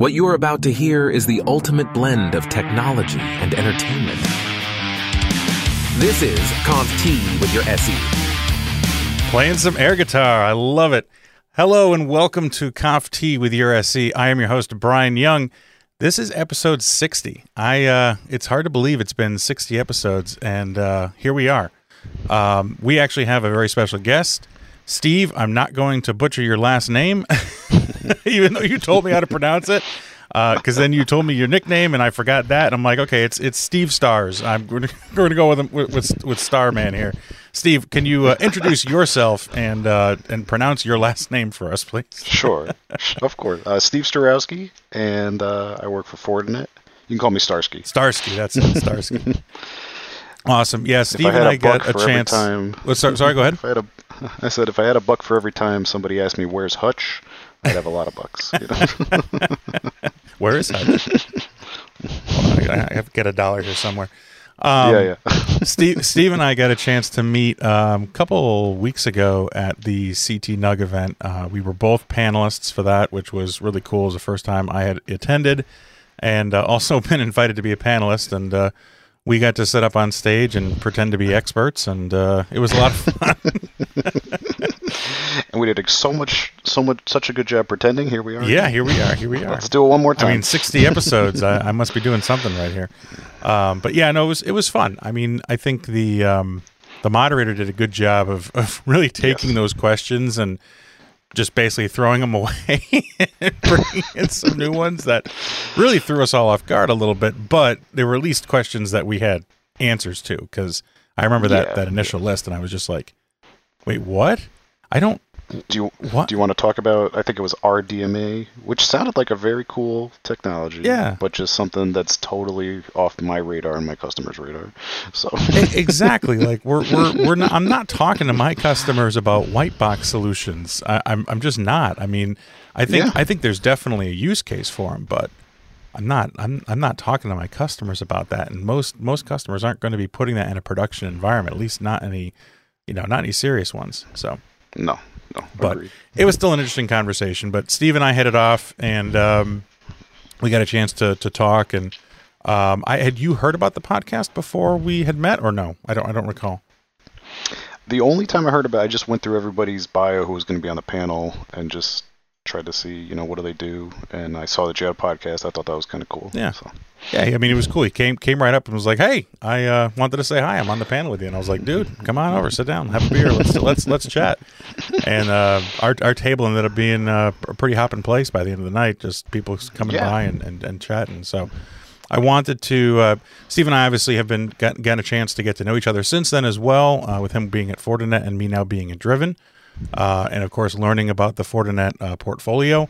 What you are about to hear is the ultimate blend of technology and entertainment. This is Conf T with your SE. Playing some air guitar. I love it. Hello and welcome to Conf T with your SE. I am your host, Bryan Young. This is episode 60. I uh, It's hard to believe it's been 60 episodes, and uh, here we are. Um, we actually have a very special guest. Steve, I'm not going to butcher your last name, even though you told me how to pronounce it. Because uh, then you told me your nickname, and I forgot that. And I'm like, okay, it's it's Steve Stars. I'm going to, go with, with with with Starman here. Steve, can you uh, introduce yourself and uh, and pronounce your last name for us, please? Sure, of course. Uh, Steve Staurovsky, and uh, I work for Fortinet. You can call me Starsky. Starsky, that's it, Starsky. awesome. Yeah, Steve I and I got a chance. Time, sorry, sorry, go ahead. If I, had a, I said if I had a buck for every time somebody asked me where's Hutch, I'd have a lot of bucks. You know? Where is Hutch? on, I have to get a dollar here somewhere. Um, yeah, yeah. Steve, Steve and I got a chance to meet um, a couple weeks ago at the CT NUG event. Uh, we were both panelists for that, which was really cool. It was the first time I had attended, and uh, also been invited to be a panelist. And uh, we got to sit up on stage and pretend to be experts, and uh, it was a lot of fun. and we did so much, so much, such a good job pretending. Here we are. Yeah, here we are. Here we are. Let's do it one more time. I mean, sixty episodes. I, I, must be doing something right here. Um, but yeah, no, it was it was fun. I mean, I think the um, the moderator did a good job of, of really taking yes. those questions and just basically throwing them away and bringing in some new ones that really threw us all off guard a little bit. But they were at least questions that we had answers to because I remember that yeah, that initial list and I was just like, wait, what? I don't do you what? do you want to talk about? I think it was RDMA, which sounded like a very cool technology. Yeah, but just something that's totally off my radar and my customers' radar. So exactly, like we're we're we're not. I'm not talking to my customers about white box solutions. I, am I'm, I'm just not. I mean, I think yeah. I think there's definitely a use case for them, but I'm not. I'm I'm not talking to my customers about that. And most most customers aren't going to be putting that in a production environment. At least not any, you know, not any serious ones. So no, no. But agreed. it was still an interesting conversation. But Steve and I headed off, and um, we got a chance to to talk. And um, I had you heard about the podcast before we had met, or no? I don't. I don't recall. The only time I heard about, it, I just went through everybody's bio who was going to be on the panel, and just tried to see, you know, what do they do? And I saw the Jet podcast. I thought that was kind of cool. Yeah. So. Yeah, I mean, it was cool. He came came right up and was like, "Hey, I uh, wanted to say hi. I'm on the panel with you." And I was like, "Dude, come on over, sit down, have a beer. Let's let's let's chat." And uh, our our table ended up being uh, a pretty hopping place by the end of the night. Just people coming yeah. by and, and, and chatting. So I wanted to. Uh, Steve and I obviously have been got, gotten a chance to get to know each other since then as well. Uh, with him being at Fortinet and me now being at Driven uh, and of course learning about the Fortinet uh, portfolio.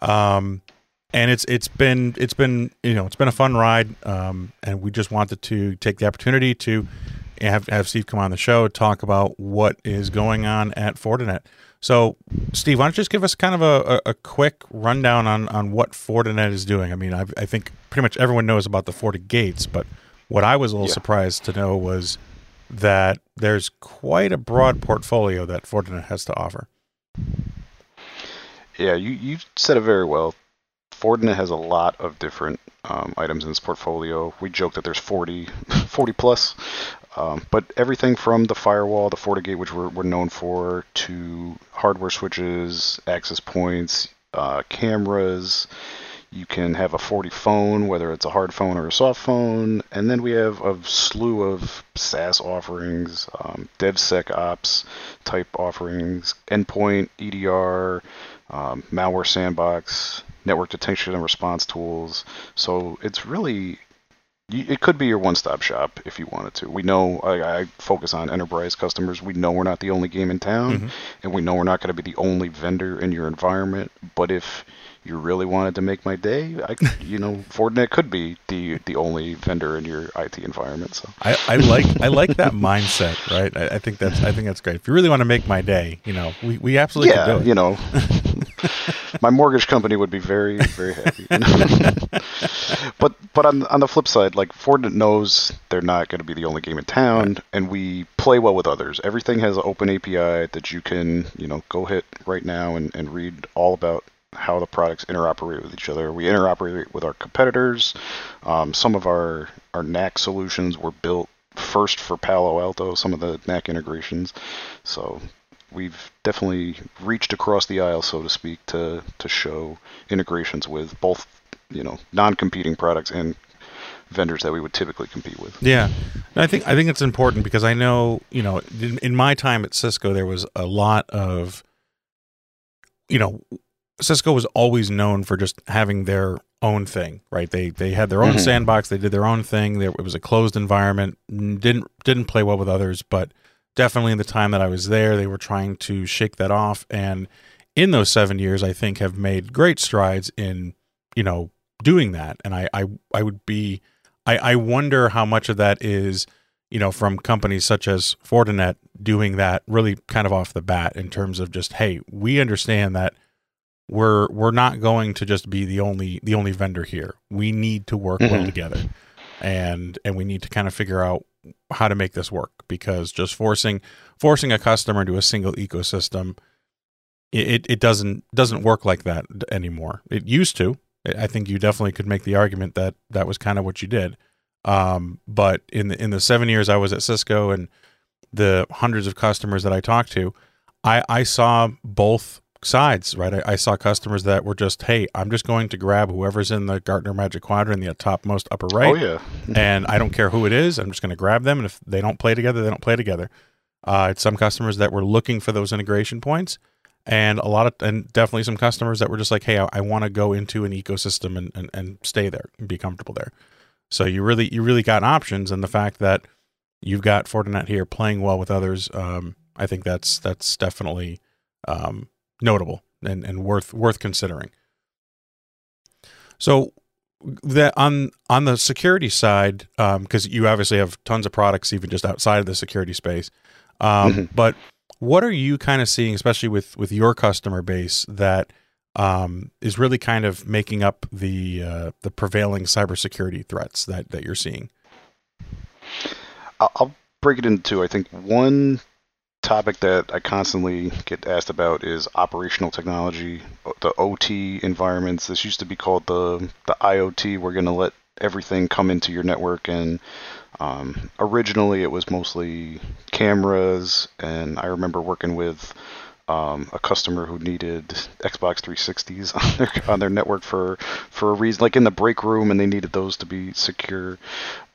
Um, and it's it's been it's been you know it's been a fun ride, um, and we just wanted to take the opportunity to have have Steve come on the show talk about what is going on at Fortinet. So, Steve, why don't you just give us kind of a, a, a quick rundown on, on what Fortinet is doing? I mean, i i think pretty much everyone knows about the FortiGates, but what I was a little yeah. surprised to know was that there's quite a broad portfolio that Fortinet has to offer. Yeah, you, you said it very well. Fortinet has a lot of different um, items in its portfolio. We joke that there's 40, 40 plus, um, but everything from the firewall, the FortiGate, which we're, we're known for, to hardware switches, access points, uh, cameras, you can have a Forti phone, whether it's a hard phone or a soft phone, and then we have a slew of SaaS offerings, um, DevSecOps type offerings, endpoint, EDR, um, malware sandbox, network detection and response tools. So it's really it could be your one-stop shop if you wanted to. We know I, I, focus on enterprise customers. We know we're not the only game in town, mm-hmm. and we know we're not going to be the only vendor in your environment. But if you really wanted to make my day, I, you know, Fortinet could be the the only vendor in your IT environment. So I, I like I like that mindset, right? I, I, think that's I think that's great. If you really want to make my day, you know, we, we absolutely yeah, you know, my mortgage company would be very very happy. You know? but but on on the flip side, like Fortinet knows they're not going to be the only game in town, right. and we play well with others. Everything has an open API that you can you know go hit right now and, and read all about how the products interoperate with each other. We interoperate with our competitors. Um, some of our our NAC solutions were built first for Palo Alto. Some of the NAC integrations, so we've definitely reached across the aisle, so to speak, to to show integrations with both you know non-competing products and vendors that we would typically compete with. Yeah, I think I think it's important because I know you know in, in my time at Cisco there was a lot of you know Cisco was always known for just having their own thing, right? They they had their own mm-hmm. sandbox, they did their own thing. There, it was a closed environment, didn't didn't play well with others, but definitely in the time that I was there, they were trying to shake that off. And in those seven years, I think have made great strides in you know doing that. And I I, I would be I, I wonder how much of that is, you know, from companies such as Fortinet doing that really kind of off the bat in terms of just, hey, we understand that we're we're not going to just be the only the only vendor here. We need to work mm-hmm. well together. And and we need to kind of figure out how to make this work because just forcing forcing a customer to a single ecosystem it, it doesn't doesn't work like that anymore. It used to, I think you definitely could make the argument that that was kind of what you did. Um, but in the in the seven years I was at Cisco and the hundreds of customers that I talked to, I, I saw both sides. Right, I, I, saw customers that were just, hey, I'm just going to grab whoever's in the Gartner Magic Quadrant in the topmost upper right. Oh yeah, and I don't care who it is. I'm just going to grab them, and if they don't play together, they don't play together. Uh, it's some customers that were looking for those integration points and a lot of and definitely some customers that were just like hey i, I want to go into an ecosystem and, and, and stay there and be comfortable there so you really you really got options and the fact that you've got fortinet here playing well with others um, i think that's that's definitely um, notable and, and worth worth considering so that on on the security side because um, you obviously have tons of products even just outside of the security space um, mm-hmm. but what are you kind of seeing, especially with with your customer base, that um, is really kind of making up the uh, the prevailing cybersecurity threats that that you're seeing? I'll break it into two. I think one topic that I constantly get asked about is operational technology, the OT environments. This used to be called the the IoT. We're going to let everything come into your network and um, originally, it was mostly cameras, and I remember working with um, a customer who needed Xbox 360s on their on their network for for a reason, like in the break room, and they needed those to be secure.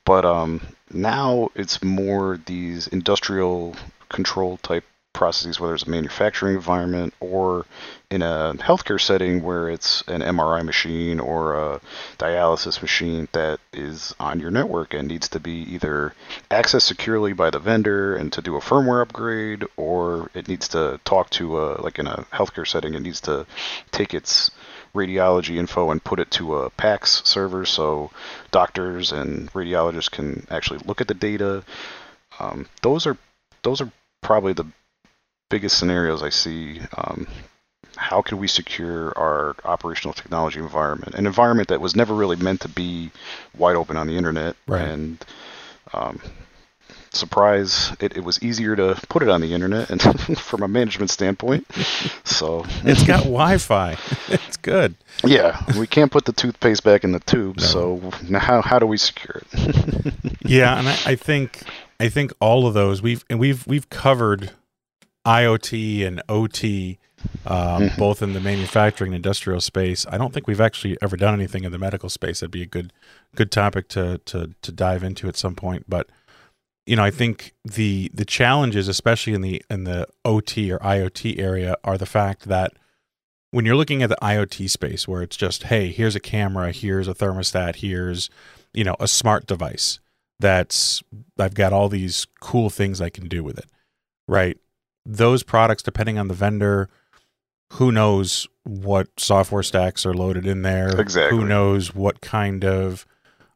But um, now it's more these industrial control type processes, whether it's a manufacturing environment or in a healthcare setting where it's an MRI machine or a dialysis machine that is on your network and needs to be either accessed securely by the vendor and to do a firmware upgrade, or it needs to talk to a, like in a healthcare setting, it needs to take its radiology info and put it to a PACS server so doctors and radiologists can actually look at the data. Um, those are those are probably the biggest scenarios I see. Um, how can we secure our operational technology environment, an environment that was never really meant to be wide open on the internet, right. and um, surprise, it, it, was easier to put it on the internet, and from a management standpoint, so it's got Wi-Fi. it's good. Yeah, we can't put the toothpaste back in the tube. No. So now, how how do we secure it? yeah, and I, I think I think all of those we've and we've we've covered IoT and OT, um, mm-hmm. both in the manufacturing and industrial space. I don't think we've actually ever done anything in the medical space. That'd be a good good topic to to to dive into at some point. But you know, I think the the challenges, especially in the in the OT or IoT area, are the fact that when you're looking at the IoT space, where it's just, hey, here's a camera, here's a thermostat, here's you know a smart device that's I've got all these cool things I can do with it, right? those products, depending on the vendor, who knows what software stacks are loaded in there? Exactly. Who knows what kind of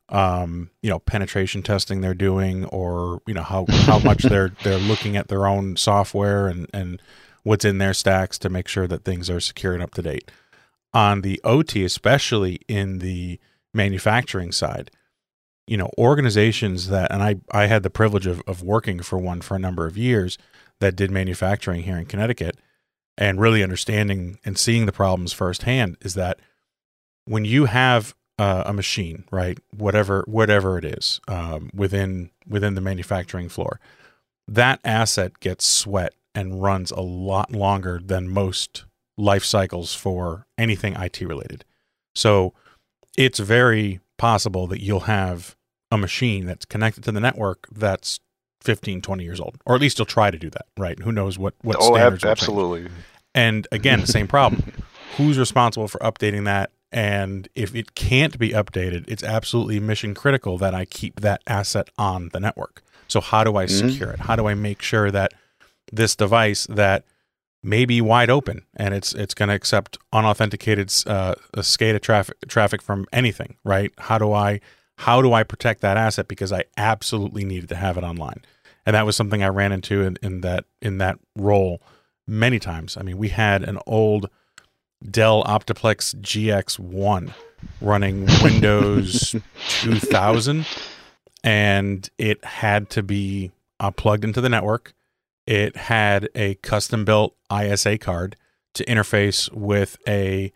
um, you know penetration testing they're doing, or you know how how much they're they're looking at their own software and and what's in their stacks to make sure that things are secure and up to date. On the OT, especially in the manufacturing side, you know organizations that and I I had the privilege of of working for one for a number of years that did manufacturing here in Connecticut, and really understanding and seeing the problems firsthand is that when you have uh, a machine, right, whatever whatever it is um, within within the manufacturing floor, that asset gets sweat and runs a lot longer than most life cycles for anything IT related. So it's very possible that you'll have a machine that's connected to the network that's 15, 20 years old, or at least you'll try to do that, right? Who knows what, what oh, standards ab- absolutely. And again, the same problem. Who's responsible for updating that? And if it can't be updated, it's absolutely mission critical that I keep that asset on the network. So how do I Mhm. secure it? How do I make sure that this device that may be wide open and it's it's going to accept unauthenticated uh, SCADA traffic traffic from anything, right? How do I how do I protect that asset because I absolutely needed to have it online, and that was something I ran into in, in that in that role many times. I mean, we had an old Dell Optiplex GX1 running Windows 2000, and it had to be uh, plugged into the network. It had a custom built ISA card to interface with a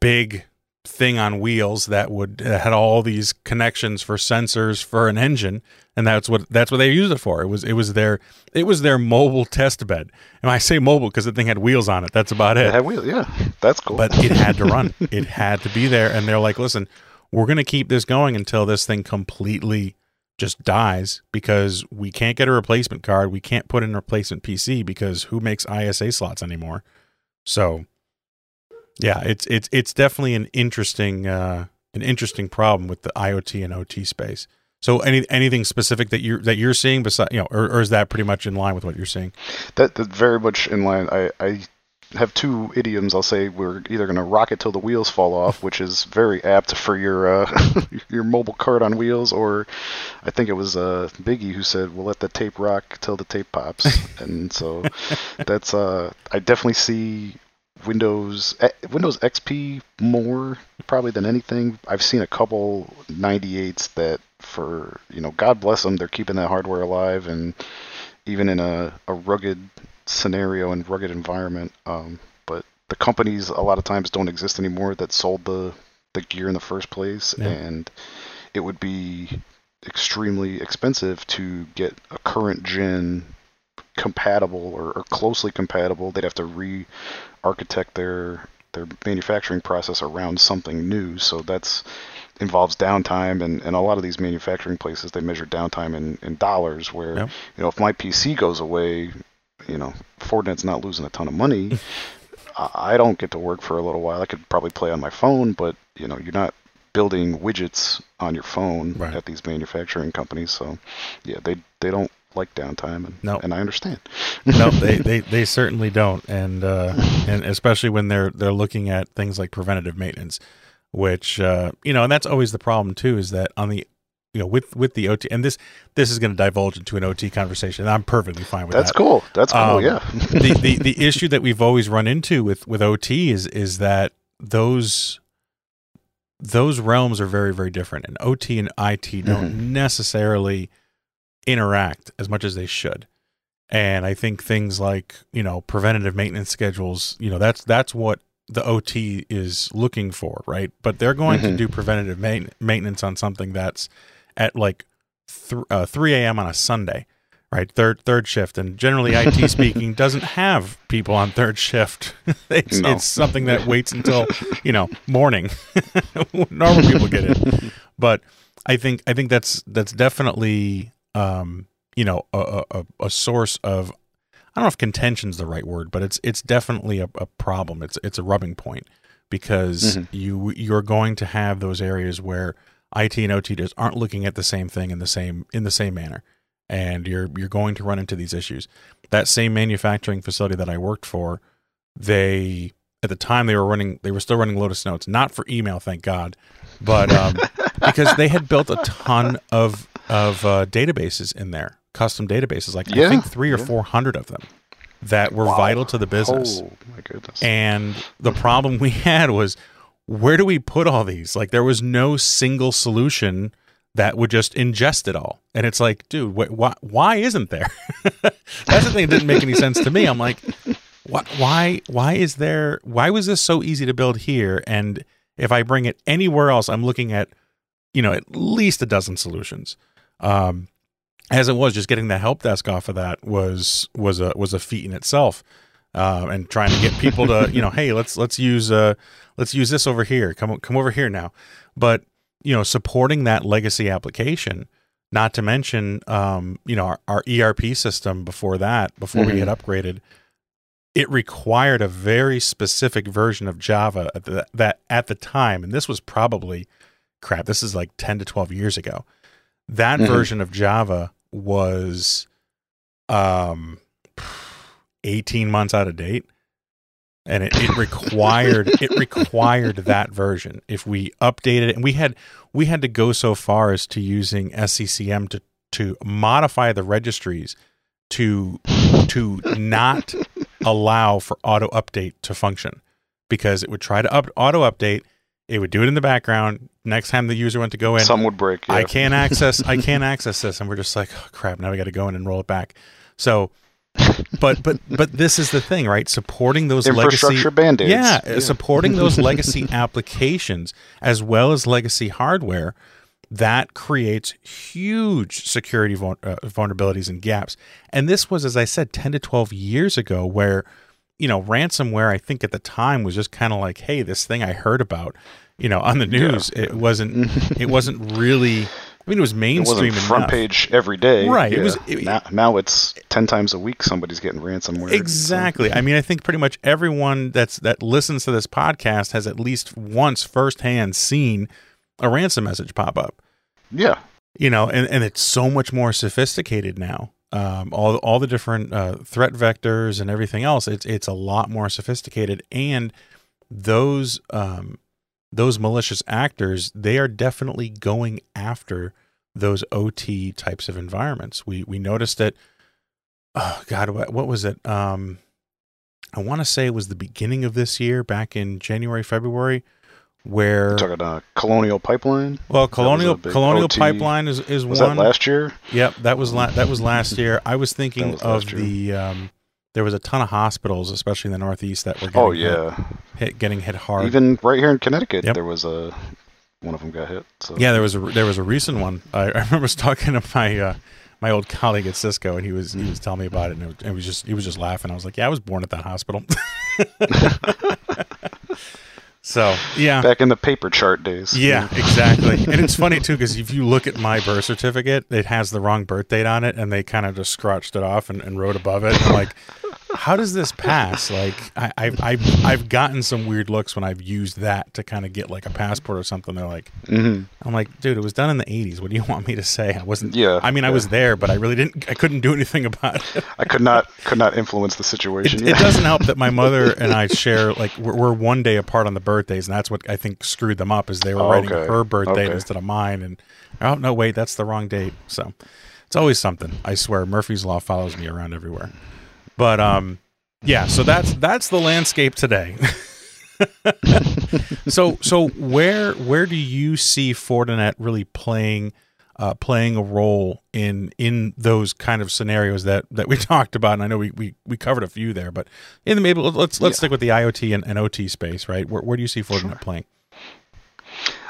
big thing on wheels that would had all these connections for sensors for an engine. And that's what that's what they used it for. It was it was their it was their mobile test bed. And i say mobile because the thing had wheels on it. That's about It it. had wheels. Yeah, that's cool. but it had to run. It had to be there. And they're like listen we're going to keep this going until this thing completely just dies because we can't get a replacement card. We can't put in a replacement pc because who makes isa slots anymore? So yeah it's it's it's definitely an interesting uh an interesting problem with the iot and ot space. So any anything specific that you're that you're seeing besides you know or, or is that pretty much in line with what you're seeing? That that's very much in line. I, I have two idioms. I'll say we're either going to rock it till the wheels fall off, which is very apt for your uh, your mobile cart on wheels, or I think it was uh, Biggie who said we'll let the tape rock till the tape pops, and so that's uh, I definitely see Windows eh, Windows XP more probably than anything. I've seen a couple 98s that for you know God bless them, they're keeping that hardware alive and even in a, a rugged scenario and rugged environment. Um, but the companies a lot of times don't exist anymore that sold the the gear in the first place, Yeah. and it would be extremely expensive to get a current gen compatible or, or closely compatible. They'd have to re-architect their their manufacturing process around something new. So that's involves downtime and, and a lot of these manufacturing places they measure downtime in, in dollars where Yep. you know if my PC goes away, you know, Fortinet's not losing a ton of money. I I don't get to work for a little while. I could probably play on my phone, but you know, you're not building widgets on your phone Right. at these manufacturing companies. So yeah, they they don't like downtime and No. and I understand. no, they, they, they certainly don't, and uh, and especially when they're they're looking at things like preventative maintenance, which uh, you know, and that's always the problem too, is that on the you know with with the OT, and this this is going to divulge into an OT conversation. I'm perfectly fine with that. That's that. cool. That's cool. Um, yeah. the, the the issue that we've always run into with with OT is is that those those realms are very very different, and OT and IT don't necessarily interact as much as they should. And I think things like you know preventative maintenance schedules, you know that's that's what the OT is looking for, right? But they're going to Mhm. do preventative main- maintenance on something that's at like th- uh, 3 a.m. on a Sunday, right? Third third shift, and generally IT speaking doesn't have people on third shift. it's, No. it's something that waits until you know morning. Normal people get it, but I think I think that's that's definitely um, you know a, a, a source of I don't know if contention's the right word, but it's it's definitely a, a problem. It's it's a rubbing point because Mhm. you you're going to have those areas where IT and OT just aren't looking at the same thing in the same in the same manner, and you're you're going to run into these issues. That same manufacturing facility that I worked for, they at the time they were running they were still running Lotus Notes, not for email, thank God, but um, because they had built a ton of of uh, databases in there, custom databases, like I think three or yeah. four hundred of them that were Wow. vital to the business. Oh my goodness. And the problem we had was where do we put all these? Like there was no single solution that would just ingest it all. And it's like, dude, wh- why, why isn't there? That's the thing that didn't make any sense to me. I'm like, why, why why is there why was this so easy to build here and if i bring it anywhere else i'm looking at you know at least a dozen solutions um as it was just getting the help desk off of that was was a was a feat in itself uh, and trying to get people to you know hey let's let's use uh let's use this over here come come over here now but you know supporting that legacy application not to mention um you know our, our erp system before that before we Mhm. get upgraded it required a very specific version of java at the, that at the time and this was probably crap this is like 10 to 12 years ago that Mhm. version of java was um 18 months out of date and it, it required it required that version if we updated it and we had we had to go so far as to using sccm to to modify the registries to to not allow for auto update to function because it would try to up, auto update it would do it in the background next time the user went to go in Some would break. Yeah. I can't access I can't access this and we're just like oh, crap now we got to go in and roll it back. So but but but this is the thing, right? Supporting those legacy Infrastructure band-aids. Yeah, uh, supporting those legacy applications as well as legacy hardware that creates huge security vul- uh, vulnerabilities and gaps. And this was as I said 10 to 12 years ago where you know, ransomware I think at the time was just kind of like, hey, this thing I heard about, you know, on the news. It wasn't it wasn't really I mean it was mainstream. It wasn't front enough. page every day. Right, it was- it- now, now it's ten times a week somebody's getting ransomware. Exactly. I mean, I think pretty much everyone that's that listens to this podcast has at least once firsthand seen a ransom message pop up. Yeah. You know, and, and it's so much more sophisticated now. Um, all all the different uh, threat vectors and everything else. It's it's a lot more sophisticated, and those um, those malicious actors they are definitely going after those OT types of environments. We we noticed that. Oh God, what, what was it? Um, I want to say it was the beginning of this year, back in January, February, where Talking uh, Colonial Pipeline. well, Colonial Colonial OT. Pipeline is is Was one. that last year? Yep, that was la- that was last year. I was thinking was of the um, there was a ton of hospitals, especially in the Northeast, that were getting Oh hit, yeah. hit, getting hit hard. Even right here in Connecticut, Yep. there was a one of them got hit. So yeah, there was a there was a recent one. I, I remember talking to my uh, my old colleague at Cisco, and he was he was telling me about it, and it, was- it was just he was just laughing. I was like, "Yeah, I was born at that hospital." so yeah, back in the paper chart days. Yeah, exactly. and it's funny too because if you look at my birth certificate, it has the wrong birth date on it, and they kind of just scratched it off and, and wrote above it. And I'm like, how does this pass? Like, I, I've I've I've gotten some weird looks when I've used that to kind of get like a passport or something. They're like, hmm I'm like, dude, it was done in the '80s. What do you want me to say? I wasn't. Yeah, I mean, I was there, but I really didn't. I couldn't do anything about it. I could not could not influence the situation. It, yeah. it doesn't help that my mother and I share like we're, we're one day apart on the birthdays, and that's what I think screwed them up. Is they were Oh, writing okay. her birthday Okay. instead of mine, and oh no, wait, that's the wrong date. So it's always something. I swear, Murphy's law follows me around everywhere. But um, yeah. So that's that's the landscape today. so so where where do you see Fortinet really playing uh, playing a role in in those kind of scenarios that that we talked about? And I know we we, we covered a few there, but in the maybe let's let's Yeah. stick with the IoT and, and OT space, right? Where where do you see Fortinet playing?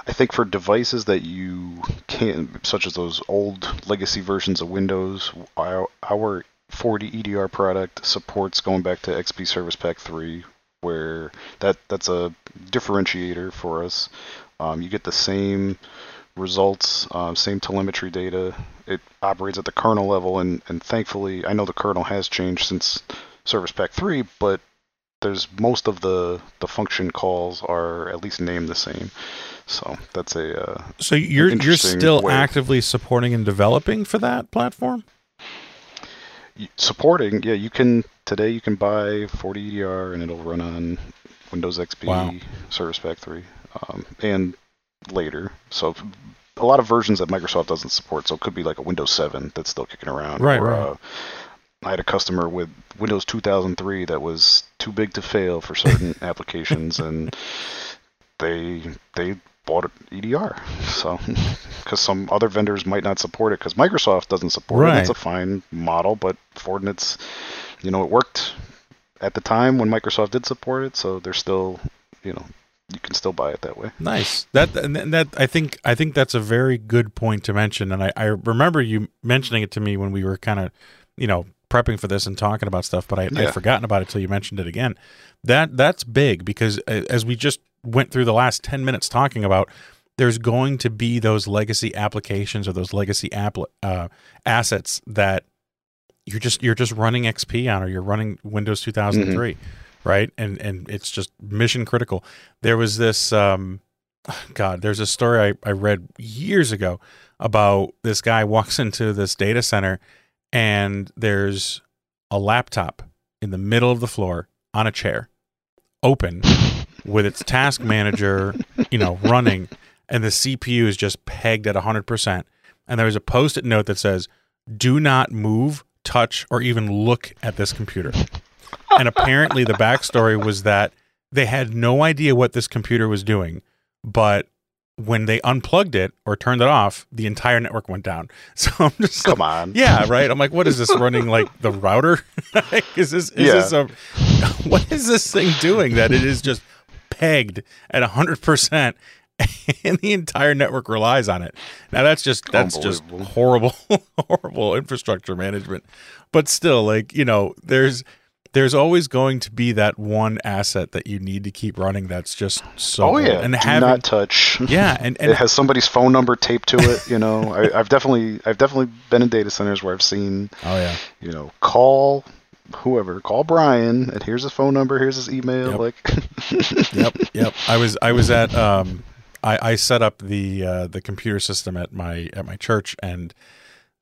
I think for devices that you can't, such as those old legacy versions of Windows, our, our FortiEDR product supports going back to XP Service Pack 3, where that that's a differentiator for us. Um, you get the same results, um, same telemetry data. It operates at the kernel level, and, and thankfully, I know the kernel has changed since Service Pack 3, but there's most of the the function calls are at least named the same. So that's a uh, So you're you're still way. actively supporting and developing for that platform? Supporting. Yeah, you can today you can buy FortiEDR and it'll run on Windows XP Wow. Service Pack 3 um, and later. So a lot of versions that Microsoft doesn't support. So it could be like a Windows 7 that's still kicking around. Right, or, right. Uh, I had a customer with Windows 2003 that was too big to fail for certain applications, and they they bought EDR. So because some other vendors might not support it, because Microsoft doesn't support it. It's a fine model, but Fortinet's, you know, it worked at the time when Microsoft did support it, so they're still, you know, you can still buy it that way. Nice. That and that I think I think that's a very good point to mention, and I, I remember you mentioning it to me when we were kind of, you know, prepping for this and talking about stuff, but I, Yeah. I'd forgotten about it till you mentioned it again. That that's big because as we just went through the last ten minutes talking about, there's going to be those legacy applications or those legacy app uh, assets that you're just you're just running XP on or you're running Windows 2003, right? And and it's just mission critical. There was this um, God, there's a story I, I read years ago about this guy walks into this data center and there's a laptop in the middle of the floor on a chair, open, with its task manager, you know, running, and the CPU is just pegged at 100%. And there's a post it note that says, Do not move, touch, or even look at this computer. and apparently, the backstory was that they had no idea what this computer was doing, but when they unplugged it or turned it off, the entire network went down. So I'm just Come like, on. yeah, right. I'm like, what is this running like the router? is this is Yeah. this a what is this thing doing that it is just pegged at hundred percent and the entire network relies on it. Now that's just that's just horrible horrible infrastructure management. But still, like, you know, there's there's always going to be that one asset that you need to keep running that's just so Oh yeah, and having not touch. yeah and, and it has somebody's phone number taped to it. You know, I've definitely, I've definitely been in data centers where I've seen, oh yeah you know, call whoever, call Bryan, and here's his phone number, here's his email. Yep. Like, yep, yep. I was I was at um I, I set up the uh, the computer system at my at my church and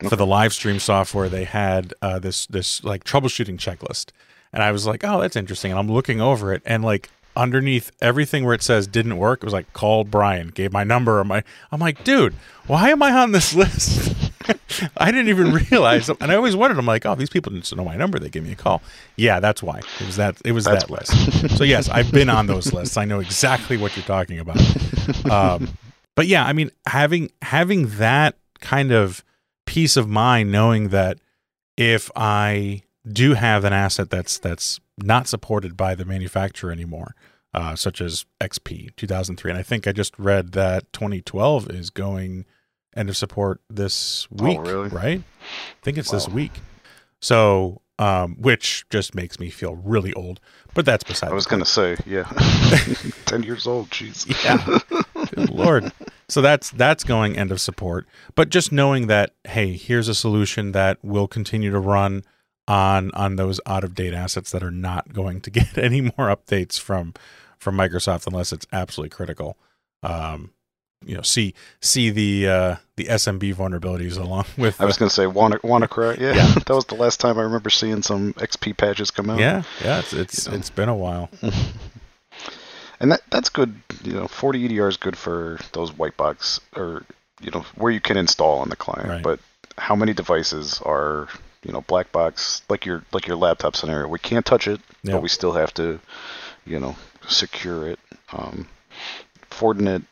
for the live stream software they had uh, this this like troubleshooting checklist and I was like oh that's interesting and I'm looking over it and like underneath everything where it says didn't work it was like called Bryan gave my number or my I'm like dude why am I on this list I didn't even realize and I always wondered I'm like oh these people didn't know my number they gave me a call yeah that's why it was that it was That's that why. list so yes, I've been on those lists. I know exactly what you're talking about. Um, but yeah, I mean, having having that kind of peace of mind, knowing that if I do have an asset that's that's not supported by the manufacturer anymore, uh, such as XP 2003, and I think I just read that 2012 is going end of support this week, really? right? I think it's this week. So, um, which just makes me feel really old, but that's beside I was gonna say, yeah, ten years old. Jeez. yeah. Good lord. So that's that's going end of support. But just knowing that, hey, here's a solution that will continue to run on on those out of date assets that are not going to get any more updates from from Microsoft unless it's absolutely critical. Um, you know, see see the uh, the SMB vulnerabilities along with I was uh, gonna say Wanna WannaCry. Yeah, Yeah. that was the last time I remember seeing some XP patches come out. yeah yeah it's it's, You know. it's been a while. and that that's good. You know, FortiEDR is good for those white box or you know where you can install on the client. Right. But how many devices are you know black box like your like your laptop scenario? We can't touch it, Yeah. but we still have to you know secure it. Um, Fortinet,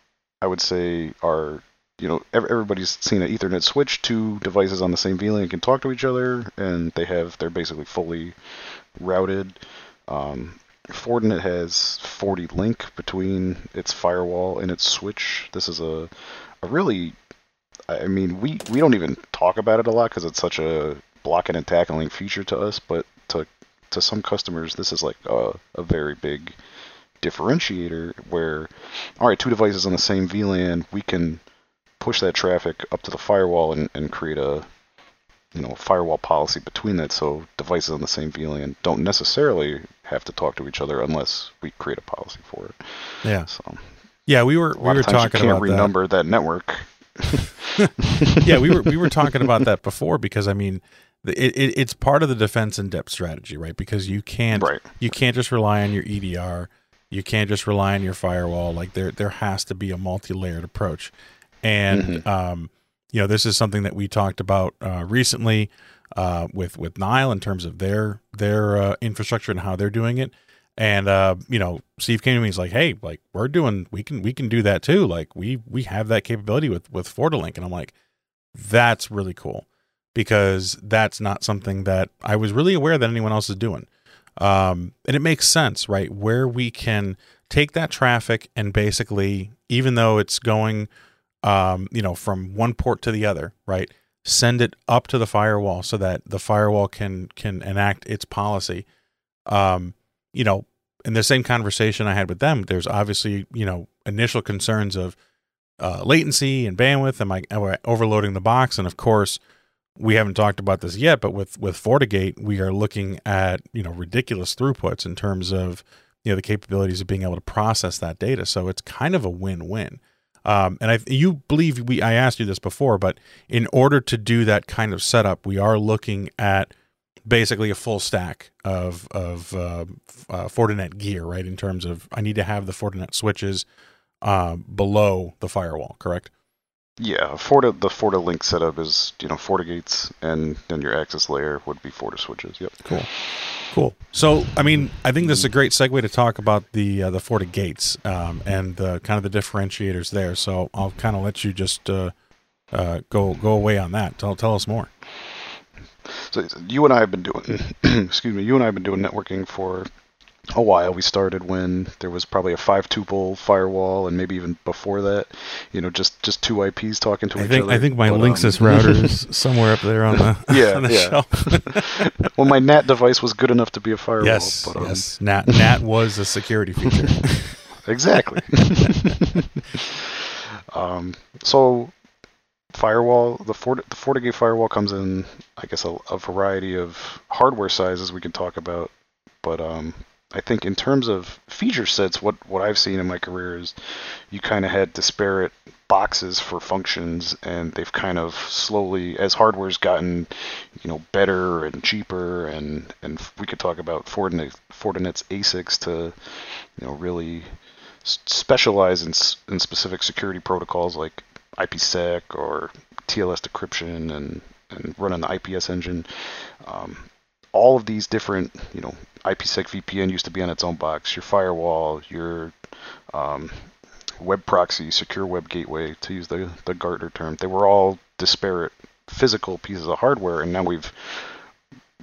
I would say, are you know everybody's seen an Ethernet switch. Two devices on the same VLAN can talk to each other, and they have they're basically fully routed. Um, Fortinet has FortiLink between its firewall and its switch. This is a, a really, I mean, we, we don't even talk about it a lot because it's such a blocking and tackling feature to us, but to to some customers, this is like a, a very big differentiator where, all right, two devices on the same VLAN, we can push that traffic up to the firewall and, and create a, you know, firewall policy between that so devices on the same VLAN don't necessarily have to talk to each other unless we create a policy for it. Yeah, So yeah. We were we were talking you can't about that. renumber that. network. yeah, we were we were talking about that before because I mean, it, it, it's part of the defense in depth strategy, right? Because you can't Right. you can't just rely on your EDR, you can't just rely on your firewall. Like there there has to be a multi layered approach, and Mm-hmm. um, you know this is something that we talked about uh, recently uh, with with Nile in terms of their their uh, infrastructure and how they're doing it. And uh, you know, Steve came to me. He's like, "Hey, like we're doing, we can we can do that too. Like we we have that capability with with FortiLink." And I'm like, "That's really cool," because that's not something that I was really aware that anyone else is doing. Um, and it makes sense, right? Where we can take that traffic and basically, even though it's going, um, you know, from one port to the other, right? Send it up to the firewall so that the firewall can can enact its policy. Um, you know, in the same conversation I had with them, there's obviously you know initial concerns of uh, latency and bandwidth. Am I, am I overloading the box? And of course, we haven't talked about this yet, but with with FortiGate, we are looking at you know ridiculous throughputs in terms of you know the capabilities of being able to process that data. So it's kind of a win win. Um, and I you believe we I asked you this before, but in order to do that kind of setup, we are looking at basically a full stack of of uh, uh, Fortinet gear, right? In terms of I need to have the Fortinet switches uh, below the firewall, correct? Yeah, Forti the FortiLink setup is you know FortiGates, and then your access layer would be Forti switches. Yep. Cool. Cool. So, I mean, I think this is a great segue to talk about the uh, the FortiGates um, and the kind of the differentiators there. So, I'll kind of let you just uh, uh, go go away on that. Tell tell us more. So, you and I have been doing, excuse me, you and I have been doing networking for a while. We started when there was probably a five tuple firewall, and maybe even before that, you know, just just two IPs talking to I each think other. I think my But, Linksys um, router is somewhere up there on the Yeah, on the yeah. shelf. well, my NAT device was good enough to be a firewall. yes, but, um, yes. Nat Nat was a security feature. Exactly. um, so firewall, the Fort, the FortiGate firewall comes in, I guess, a, a variety of hardware sizes we can talk about. But um, I think in terms of feature sets, what what I've seen in my career is you kind of had disparate boxes for functions, and they've kind of slowly, as hardware's gotten, you know, better and cheaper, and and we could talk about Fortinet, Fortinet's ASICs to, you know, really specialize in, in specific security protocols like IPsec or TLS decryption and, and running the IPS engine. Um, all of these different, you know, IPsec VPN used to be on its own box. Your firewall, your um, web proxy, secure web gateway, to use the, the Gartner term, they were all disparate physical pieces of hardware, and now we've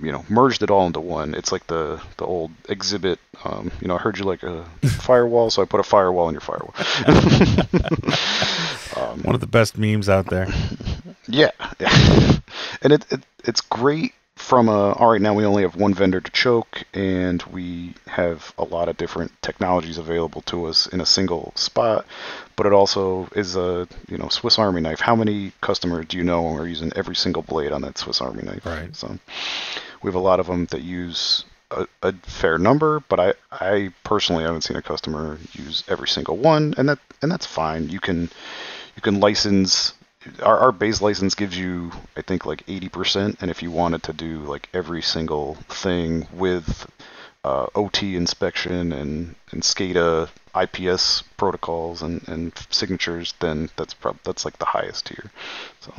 you know merged it all into one it's like the the old Xzibit um, you know i heard you like a firewall so i put a firewall in your firewall um, One of the best memes out there. yeah, yeah. and it, it it's great from a all right now we only have one vendor to choke and we have a lot of different technologies available to us in a single spot but it also is a you know swiss army knife. How many customers do you know are using every single blade on that swiss army knife? Right. so we have a lot of them that use a, a fair number but i i personally haven't seen a customer use every single one and that and that's fine. You can you can license our, our base license gives you i think like 80% and if you wanted to do like every single thing with uh, ot inspection and and scada ips protocols and and signatures then that's prob- that's like the highest tier so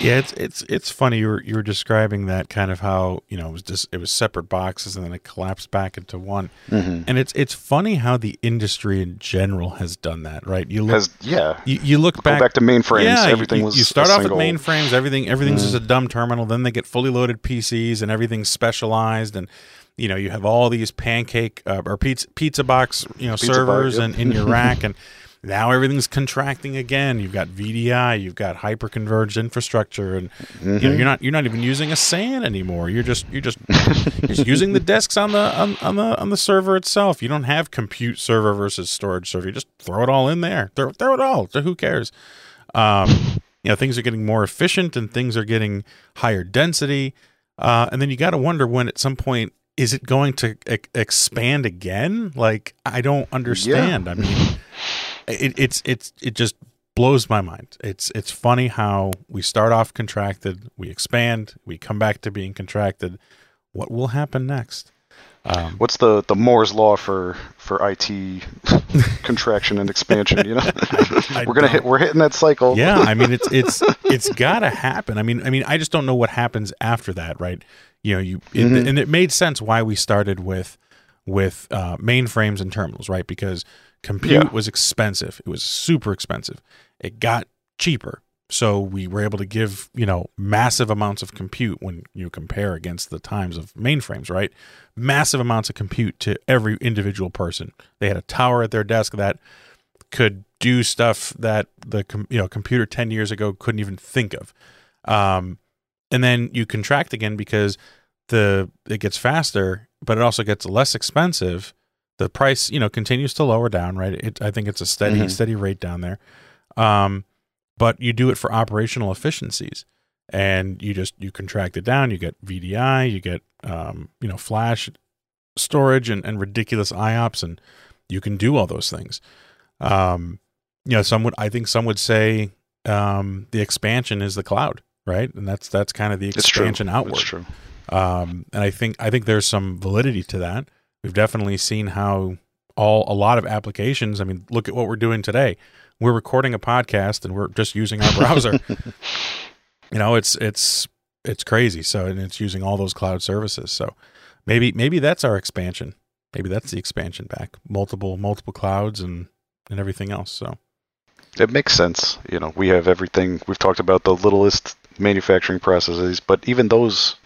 Yeah, it's it's it's funny you were you were describing that kind of how you know it was just it was separate boxes and then it collapsed back into one, mhm. and it's it's funny how the industry in general has done that, right? You look has yeah you, you look back, back, to mainframes yeah, everything you, was you start off single, at mainframes, everything everything's Mm. just a dumb terminal, then they get fully loaded PCs and everything's specialized and. You know, you have all these pancake uh, or pizza pizza box, you know, Pizza servers yep. and in your rack, and now everything's contracting again. You've got VDI, you've got hyper-converged infrastructure, and you know, Mhm. you're not you're not even using a SAN anymore. You're just you're just you're just using the disks on the on, on the on the server itself. You don't have compute server versus storage server. You just throw it all in there. Throw, throw it all. Who cares? Um, you know, things are getting more efficient and things are getting higher density. Uh, and then you got to wonder when at some point is it going to e- expand again? Like I don't understand. I mean, it, it's it's it just blows my mind. It's it's funny how we start off contracted, we expand, we come back to being contracted. What will happen next? Um, what's the the moore's law for for it contraction and expansion you know I we're gonna hit don't- we're hitting that cycle yeah, I mean it's it's it's got to happen. I mean I mean I just don't know what happens after that, right? You know, you it, Mhm. and it made sense why we started with with uh, mainframes and terminals, right? Because compute Yeah. was expensive. It was super expensive. It got cheaper. So we were able to give, you know, massive amounts of compute when you compare against the times of mainframes, right? Massive amounts of compute to every individual person. They had a tower at their desk that could do stuff that the you know computer 10 years ago couldn't even think of. Um, and then you contract again because the it gets faster, but it also gets less expensive. The price, you know, continues to lower down, right? It, I think it's a steady Mhm. steady rate down there. Um, but you do it for operational efficiencies and you just you contract it down you get vdi you get um, you know flash storage and, and ridiculous iops and you can do all those things um, you know some would i think some would say um, the expansion is the cloud right and that's that's kind of the It's true. expansion outward It's true. um, and I think I think there's some validity to that. We've definitely seen how all a lot of applications. I mean, look at what we're doing today. We're recording a podcast and we're just using our browser. you know, it's it's it's crazy. So and it's using all those cloud services. So maybe maybe that's our expansion. Maybe that's the expansion back. Multiple multiple clouds and and everything else. So It makes sense. You know, we have everything. We've talked about the littlest manufacturing processes, but even those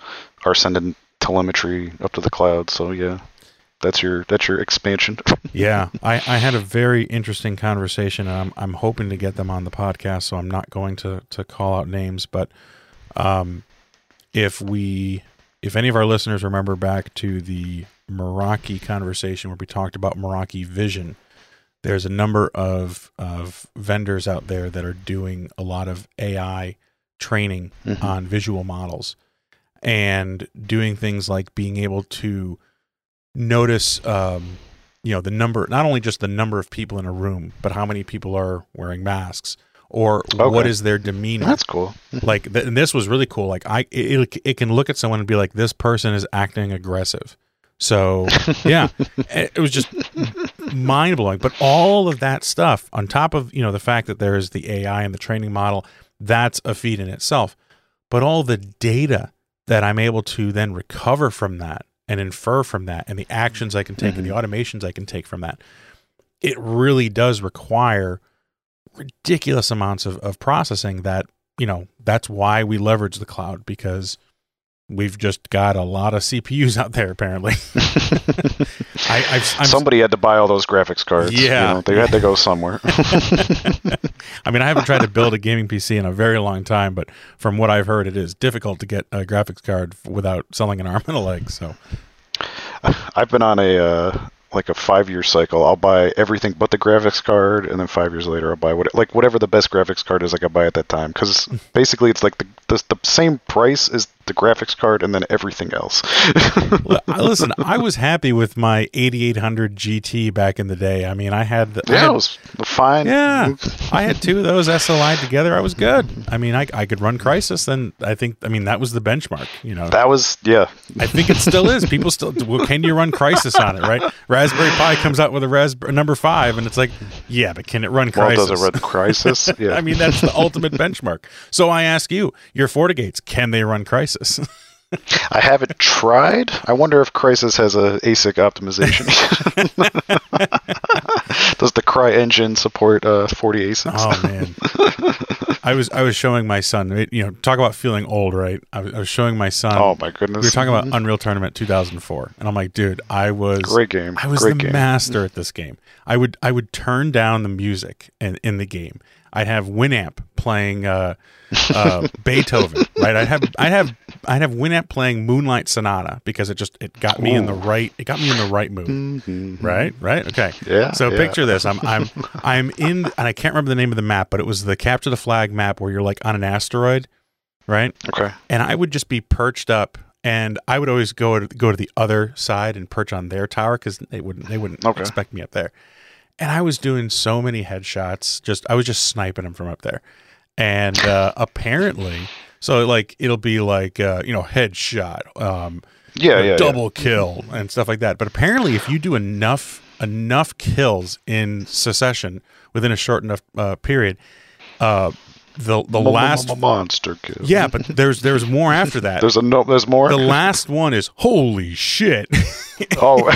are sending telemetry up to the cloud. So yeah, that's your that's your expansion. yeah, I, I had a very interesting conversation. And I'm I'm hoping to get them on the podcast, so I'm not going to to call out names. But um, if we if any of our listeners remember back to the Meraki conversation where we talked about Meraki Vision, there's a number of of vendors out there that are doing a lot of AI training Mhm. on visual models and doing things like being able to notice um, you know the number not only just the number of people in a room but how many people are wearing masks or what Okay. is their demeanor. That's cool. like th- and this was really cool. Like i it, it can look at someone and be like this person is acting aggressive. So yeah it it was just mind-blowing. But all of that stuff on top of you know the fact that there is the ai and the training model that's a feat in itself. But all the data that i'm able to then recover from that and infer from that and the mm-hmm. actions i can take and the mm-hmm. automations i can take from that it really does require ridiculous amounts of, of processing that you know that's why we leverage the cloud because we've just got a lot of CPUs out there apparently. I, Somebody had to buy all those graphics cards. you Yeah. know, they had to go somewhere. I mean, I haven't tried to build a gaming PC in a very long time, but from what I've heard, it is difficult to get a graphics card without selling an arm and a leg. So, I've been on a uh, like a five year cycle. I'll buy everything but the graphics card, and then five years later, I'll buy what like whatever the best graphics card is. Like I buy at that time because basically it's like the, the the same price as the graphics card, and then everything else. Listen, I was happy with my 8800 GT back in the day. I mean, I had the, yeah, had- it was fine. Yeah, mm-hmm. I had two of those SLI together. I was good. I mean, I, I could run Crysis. Then I think, I mean, that was the benchmark. You know, That was yeah. I think it still is. People still, well, can you run Crysis on it? Right? Raspberry Pi comes out with a Raspberry number five, and it's like, yeah, but can it run Well, Crysis? does it run Crysis? Yeah. I mean, that's the ultimate benchmark. So I ask you, your FortiGates, can they run Crysis? I haven't tried. I wonder if Crysis has a ASIC optimization. Does the CryEngine support uh, FortiASICs? Oh man, I was I was showing my son. You know, talk about feeling old, right? I was, I was showing my son. Oh, my goodness. we were talking about Unreal Tournament 2004, and I'm like, dude, I was Great game. I was Great the game. master at this game. I would I would turn down the music in, in the game. I'd have Winamp playing uh, uh, Beethoven, right? I'd have I'd have I'd have Winamp playing Moonlight Sonata because it just it got me in the right it got me in the right mood, Mhm. right? Right? Okay. Yeah. So yeah. picture this. I'm I'm I'm in and I can't remember the name of the map, but it was the capture the flag map where you're like on an asteroid, right? Okay. and I would just be perched up, and I would always go to go to the other side and perch on their tower because they wouldn't they wouldn't Okay. expect me up there. And I was doing so many headshots, just I was just sniping them from up there, and uh, apparently, so like it'll be like uh, you know headshot, um, Yeah, yeah. double kill and stuff like that. But apparently, if you do enough enough kills in succession within a short enough uh, period, uh, the the last monster kill. yeah, but there's there's more after that. There's a no. There's more. the last one is holy shit. oh,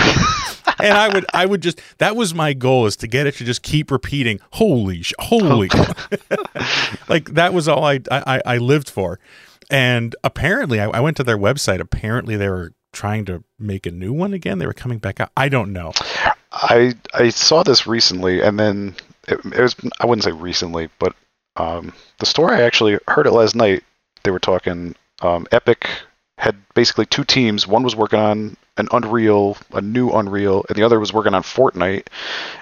and I would I would just that was my goal is to get it to just keep repeating holy sh- holy oh, like that was all I, I I lived for and apparently I, I went to their website apparently they were trying to make a new one again they were coming back out I don't know I I saw this recently, and then it, it was I wouldn't say recently, but um, the story I actually heard it last night. They were talking. Um, Epic had basically two teams. One was working on an Unreal, a new Unreal, and the other was working on Fortnite.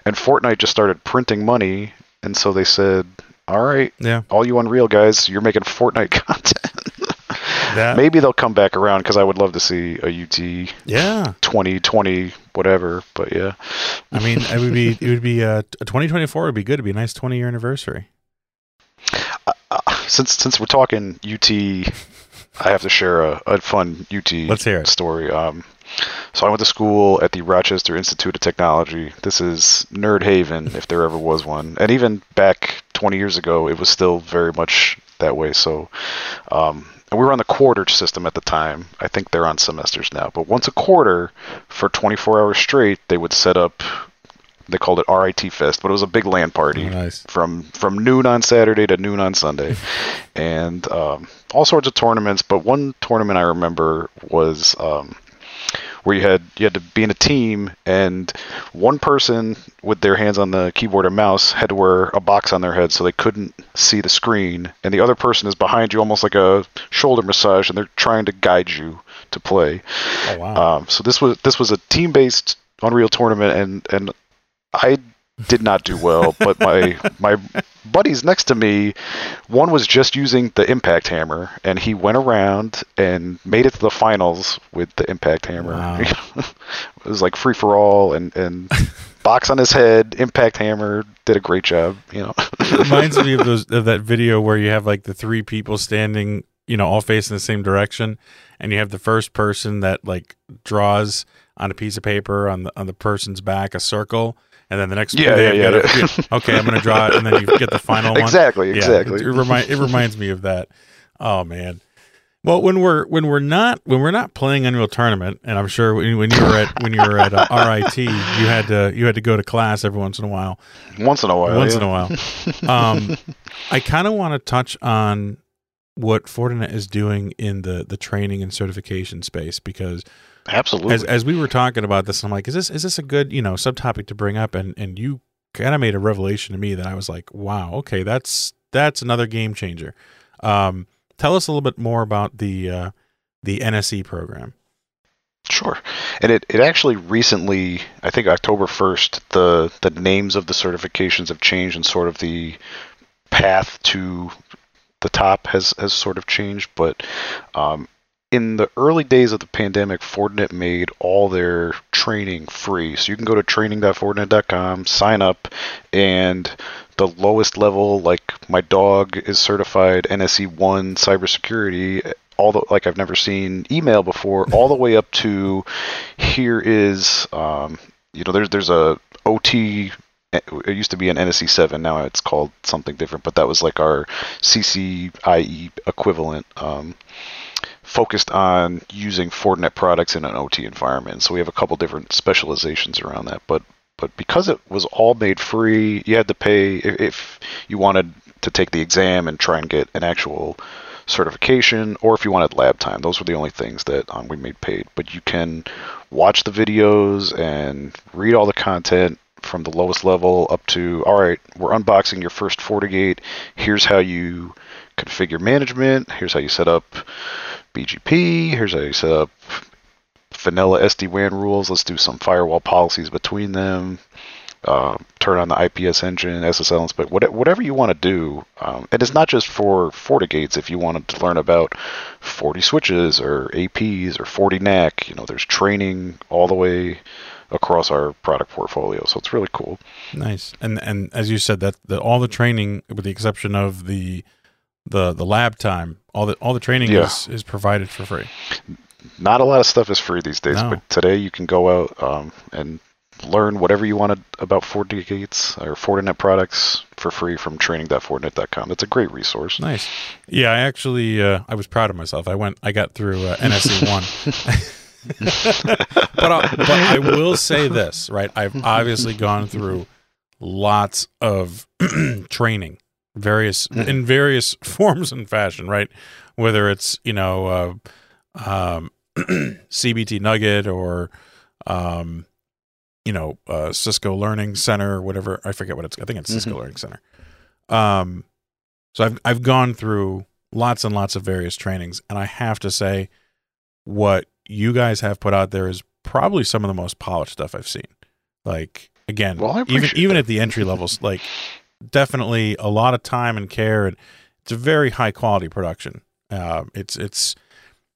And Fortnite just started printing money, and so they said, "All right, yeah all you Unreal guys, you're making Fortnite content." that Maybe they'll come back around because I would love to see a UT yeah 2020 whatever. But yeah, I mean it would be it would be uh 2024 would be good it'd be a nice 20 year anniversary since since we're talking UT, I have to share a, a fun UT Let's hear it. story. Um, so I went to school at the Rochester Institute of Technology. This is nerd haven, if there ever was one. And even back 20 years ago, it was still very much that way. So, um, and we were on the quarter system at the time. I think they're on semesters now. But once a quarter, for 24 hours straight, they would set up. They called it RIT Fest, but it was a big LAN party Oh, nice from from noon on Saturday to noon on Sunday, and um, all sorts of tournaments. But one tournament I remember was um, where you had you had to be in a team, and one person with their hands on the keyboard and mouse had to wear a box on their head so they couldn't see the screen, and the other person is behind you, almost like a shoulder massage, and they're trying to guide you to play. oh wow Um, so this was this was a team based Unreal tournament, and and I did not do well. but my my buddies next to me, one was just using the impact hammer, and he went around and made it to the finals with the impact hammer. Wow. it was like free for all, and and box on his head, impact hammer, did a great job. You know. reminds me of those of that video where you have like the three people standing, you know, all facing the same direction, and you have the first person that like draws on a piece of paper on the on the person's back a circle, and then the next Yeah, they've yeah, yeah. a- okay, I'm gonna draw it, and then you get the final one. exactly. Yeah, Exactly. It, it, remind, it reminds me of that. Oh man. Well, when we're when we're not when we're not playing Unreal Tournament, and I'm sure when, when you were at when you were at uh, RIT, you had to you had to go to class every once in a while. Once in a while. once yeah. in a while. Um, I kind of want to touch on what Fortinet is doing in the the training and certification space because Absolutely. as as we were talking about this, I'm like, is this is this a good you know subtopic to bring up? And and you kind of made a revelation to me that I was like, wow, okay, that's that's another game changer. Um, tell us a little bit more about the uh, the NSE program. Sure. And it, it actually recently, I think October 1st, the, the names of the certifications have changed and sort of the path to the top has, has sort of changed. But um, in the early days of the pandemic, Fortinet made all their training free. So you can go to training.fortinet.com, sign up, and the lowest level, like my dog is certified NSE 1 cybersecurity, all the like I've never seen email before, all the way up to here is um, you know there's there's a OT. It used to be an NSE 7, now it's called something different, but that was like our CCIE equivalent. Um, focused on using Fortinet products in an OT environment. So we have a couple different specializations around that. But but because it was all made free, you had to pay if, you wanted to take the exam and try and get an actual certification, or if you wanted lab time. Those were the only things that um, we made paid. But you can watch the videos and read all the content from the lowest level up to all right, we're unboxing your first FortiGate. Here's how you configure management. Here's how you set up BGP. Here's a set up vanilla SD-WAN rules. Let's do some firewall policies between them. Uh, turn on the IPS engine, SSL inspect, what, whatever you want to do. Um, and it's not just for FortiGates. If you wanted to learn about FortiSwitches or APs or FortiNAC, you know, there's training all the way across our product portfolio. So it's really cool. Nice. And and as you said that the, all the training with the exception of the the the lab time, all the all the training Yeah. is is provided for free. Not a lot of stuff is free these days, No. but today you can go out um, and learn whatever you want about FortiGates or Fortinet products for free from training.fortinet.com. That's a great resource. Nice. Yeah, I actually uh, I was proud of myself. I went I got through uh, NSE one. but, I, but I will say this, right? I've obviously gone through lots of training, various in various forms and fashion, right? Whether it's you know uh, um, CBT Nugget or um, you know uh, Cisco Learning Center or whatever. I forget what it's. I think it's Cisco Learning Center. Um, so I've I've gone through lots and lots of various trainings, and I have to say, what you guys have put out there is probably some of the most polished stuff I've seen. Like again, Well, even even that. at the entry levels, like definitely a lot of time and care, and it's a very high quality production. Uh, it's it's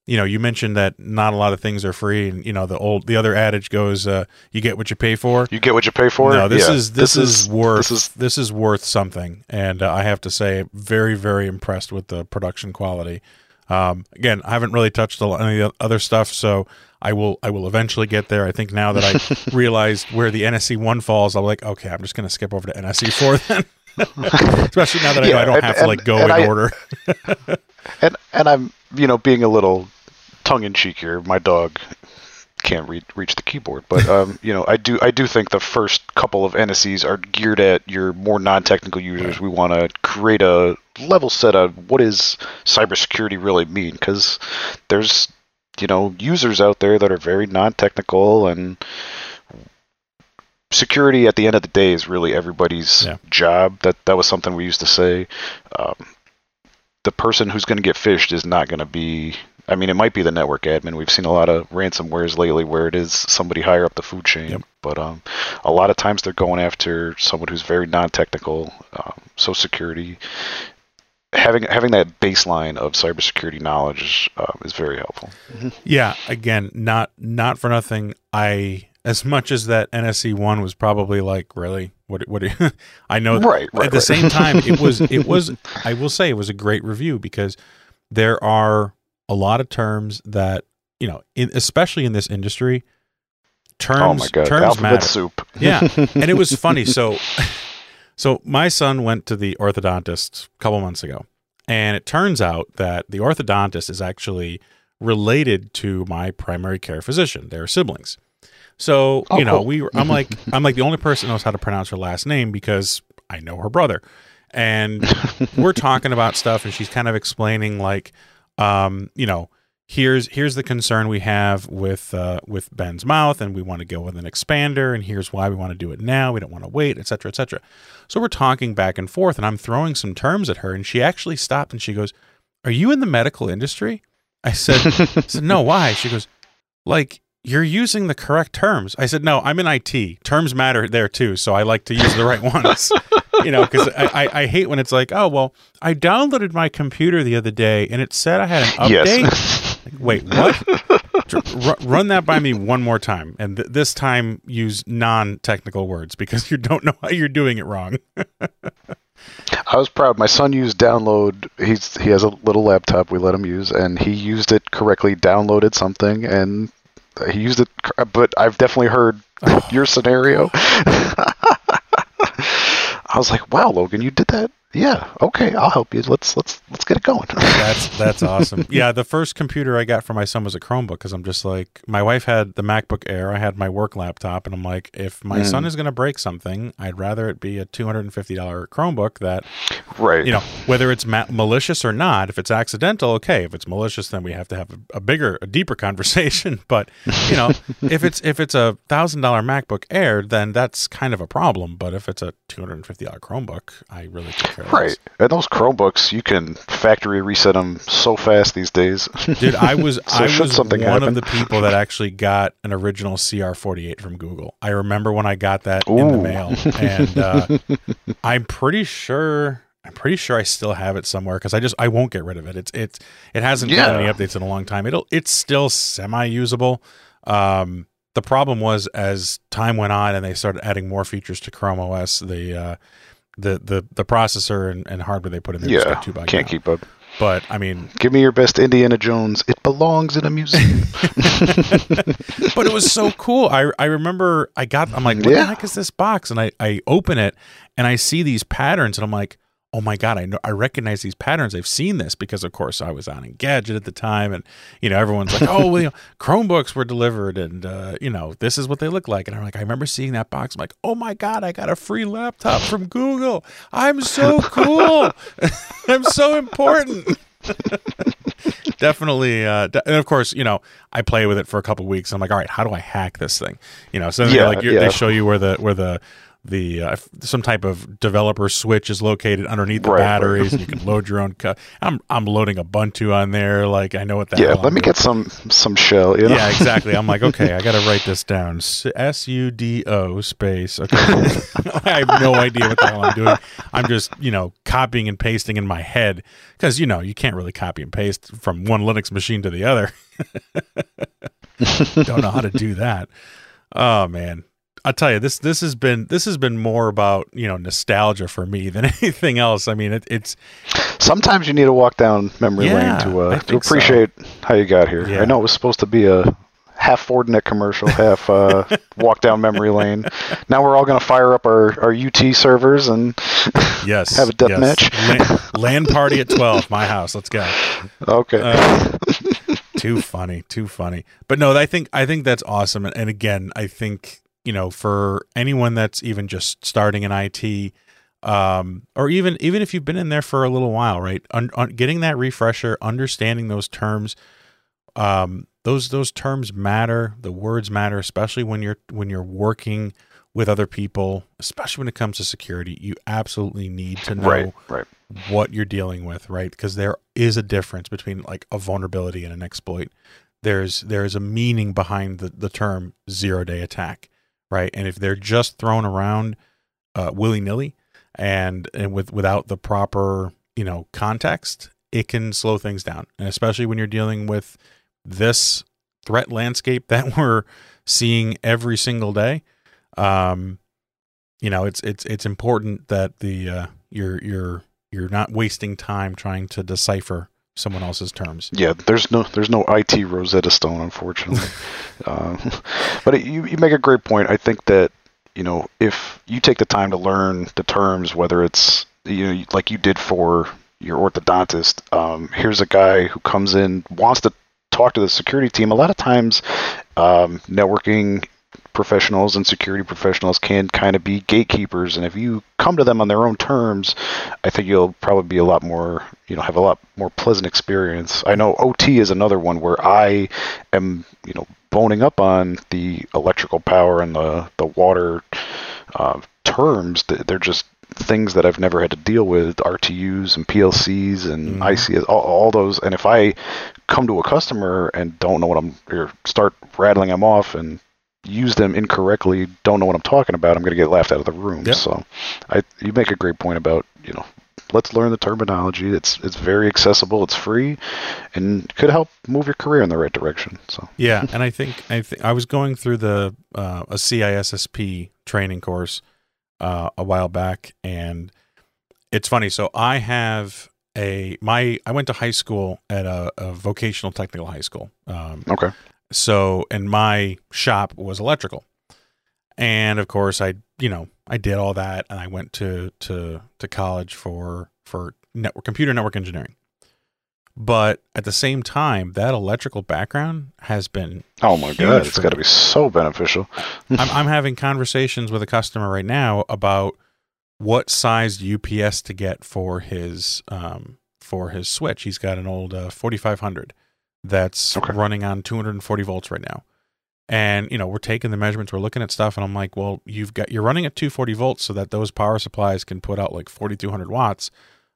you know you mentioned that not a lot of things are free, and you know the old the other adage goes, uh, "You get what you pay for." You get what you pay for. No, this Yeah. is this, is, worth This is, this is is worth something, and uh, I have to say, very very impressed with the production quality. Um, again, I haven't really touched a lot any of the other stuff, so I will I will eventually get there. I think now that I realized where the NSE one falls, I'm like, okay, I'm just going to skip over to NSE four then. Especially now that I know I don't and- have to and- like go in I- order. and and I'm you know being a little tongue in cheek here. My dog can't re- reach the keyboard, but um, you know I do I do think the first couple of NSEs are geared at your more non-technical users. We want to create a level set of what is cybersecurity really mean because there's you know users out there that are very non-technical and security at the end of the day is really everybody's Yeah. job that that was something we used to say um, the person who's going to get phished is not going to be I mean, it might be the network admin. We've seen a lot of ransomwares lately where it is somebody higher up the food chain. Yep. But um, a lot of times they're going after someone who's very non-technical. Um, so security, having having that baseline of cybersecurity knowledge uh, is very helpful. Yeah, again, not not for nothing. I as much as that NSE one was probably like really what what I know Right, right, at the right. same time it was it was I will say it was a great review because there are a lot of terms that you know in, especially in this industry terms oh my god, terms alphabet matter. soup. Yeah, and it was funny. So, so my son went to the orthodontist a couple months ago, and it turns out that the orthodontist is actually related to my primary care physician. They're siblings. So Oh, you know, cool. we were, I'm like I'm like the only person who knows how to pronounce her last name because I know her brother, and we're talking about stuff, and she's kind of explaining like, um, you know, here's here's the concern we have with uh, with Ben's mouth, and we want to go with an expander, and here's why we want to do it now. We don't want to wait, etc., cetera, et cetera. So we're talking back and forth, and I'm throwing some terms at her, and she actually stopped and she goes, "Are you in the medical industry?" I said, I said "No, why?" She goes, "Like." You're using the correct terms. I said, no, I'm in IT. Terms matter there too, so I like to use the right ones. you know, because I, I, I hate when it's like, oh, well, I downloaded my computer the other day and it said I had an update. Yes. Like, Wait, what? Run that by me one more time, and th- this time use non-technical words because you don't know how you're doing it wrong. I was proud. My son used download. He's he has a little laptop we let him use, and he used it correctly. Downloaded something, and he used it. But I've definitely heard your scenario. I was like, "Wow, Logan, you did that? Yeah, okay, I'll help you. Let's let's let's get it going." That's that's awesome. Yeah, the first computer I got for my son was a Chromebook because I'm just like, my wife had the MacBook Air, I had my work laptop, and I'm like, if my Mm. son is going to break something, I'd rather it be a $250 Chromebook that right. you know whether it's ma- malicious or not if it's accidental okay if it's malicious then we have to have a, a bigger a deeper conversation but you know if it's if it's a thousand dollar macbook air then that's kind of a problem but if it's a $250 chromebook i really care less. Right. And those Chromebooks, you can factory reset them so fast these days. dude i was So i was something one happen- of the people that actually got an original cr48 from google i remember when i got that in the mail and uh, i'm pretty sure I'm pretty sure I still have it somewhere because I just I won't get rid of it. It's it's it hasn't gotten any updates in a long time. It'll it's still semi usable. Um, the problem was as time went on and they started adding more features to Chrome OS, the uh, the the the processor and, and hardware they put in there yeah, too can't down. keep up. But I mean, Give me your best Indiana Jones. It belongs in a museum. but it was so cool. I I remember I got I'm like, what the heck is this box? And I I open it and I see these patterns and I'm like, oh my god, I know I recognize these patterns. I've seen this because of course I was on Engadget at the time, and you know everyone's like, oh, well, you know, Chromebooks were delivered, and uh, you know this is what they look like. And I'm like, I remember seeing that box. I'm like, oh my god, I got a free laptop from Google. I'm so cool. I'm so important. definitely uh de- and of course you know i play with it for a couple weeks i'm like all right how do i hack this thing you know so Yeah, like you're, yeah. they show you where the where the the uh, some type of developer switch is located underneath the Right, batteries you can load your own co- i'm i'm loading ubuntu on there like i know what that yeah, let me get some some shell. You know? yeah, exactly. I'm like, okay, I got to write this down. S U D O space. Okay, I have no idea what the hell I'm doing. I'm just, you know, copying and pasting in my head because you know you can't really copy and paste from one Linux machine to the other. Don't know how to do that. Oh man, I'll tell you this. This has been this has been more about you know nostalgia for me than anything else. I mean, it, it's Sometimes you need to walk down memory Yeah, lane to uh, to think so. appreciate how you got here. Yeah. I know it was supposed to be a half Fortinet commercial, half uh, walk down memory lane. Now we're all going to fire up our, our UT servers and yes, Have a death yes. match. Lan- LAN party at twelve. My house. Let's go. okay. Uh, too funny, too funny. But no, I think I think that's awesome. And, and again, I think you know for anyone that's even just starting in IT, um, or even even if you've been in there for a little while, right? Un, un, getting that refresher, understanding those terms, um, those those terms matter. The words matter, especially when you're when you're working with other people, especially when it comes to security. You absolutely need to know right, right. what you're dealing with, right? Because there is a difference between like a vulnerability and an exploit. There's there's a meaning behind the, the term zero day attack, right? And if they're just thrown around uh, willy nilly and and with without the proper you know context, it can slow things down, and especially when you're dealing with this threat landscape that we're seeing every single day. Um, you know, it's it's it's important that the uh, you're you're you're not wasting time trying to decipher someone else's terms. Yeah, there's no there's no IT Rosetta Stone, unfortunately. uh, but it, you you make a great point. I think that you know if you take the time to learn the terms, whether it's you know like you did for your orthodontist, um, here's a guy who comes in wants to talk to the security team. A lot of times, um, networking professionals and security professionals can kind of be gatekeepers and if you come to them on their own terms i think you'll probably be a lot more you know have a lot more pleasant experience. I know ot is another one where i am you know boning up on the electrical power and the the water uh, terms. They're just things that I've never had to deal with RTUs and PLCs and Mhm. ICS all, all those. And if I come to a customer and don't know what I'm or start rattling them off and use them incorrectly don't know what I'm talking about I'm going to get laughed out of the room Yep. so I you make a great point about you know let's learn the terminology it's it's very accessible it's free and could help move your career in the right direction so Yeah, and I think I think I was going through the uh, a CISSP training course uh, a while back, and it's funny. So I have a my I went to high school at a, a vocational technical high school. Um, okay so and my shop was electrical. And of course i you know i did all that and i went to to to college for for network computer network engineering. But at the same time that electrical background has been oh my god it's got to be so beneficial. I'm, I'm having conversations with a customer right now about what size UPS to get for his um, for his switch. He's got an old uh, 4500 that's Okay. running on 240 volts right now. And you know, we're taking the measurements, we're looking at stuff, and I'm like, well, you've got you're running at 240 volts so that those power supplies can put out like 4200 watts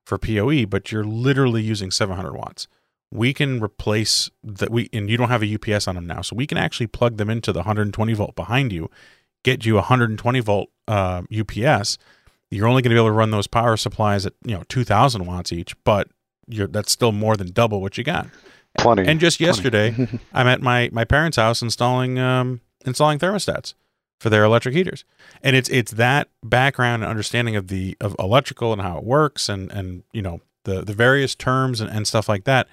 for PoE, but you're literally using 700 watts. We can replace that we and you don't have a UPS on them now, so we can actually plug them into the 120 volt behind you, get you a 120 volt uh, UPS. You're only going to be able to run those power supplies at you know 2,000 watts each, but you're that's still more than double what you got. Plenty And just Plenty. yesterday, I'm at my my parents' house installing um, installing thermostats for their electric heaters, and it's it's that background and understanding of the of electrical and how it works, and and you know the the various terms and, and stuff like that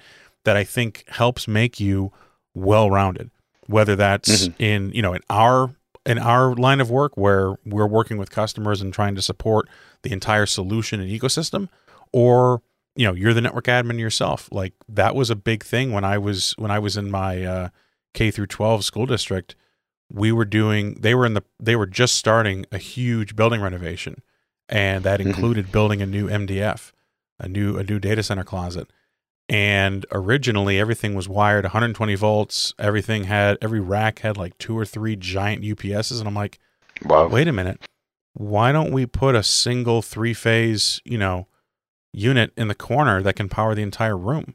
that I think helps make you well rounded. Whether that's Mhm. in you know in our in our line of work where we're working with customers and trying to support the entire solution and ecosystem, or you know you're the network admin yourself. Like that was a big thing when I was when I was in my uh, K through 12 school district. We were doing they were in the they were just starting a huge building renovation, and that Mhm. included building a new MDF, a new a new data center closet. And originally everything was wired 120 volts. Everything had every rack had like two or three giant UPSs, and I'm like, Wow. wait a minute, why don't we put a single three phase, you know, unit in the corner that can power the entire room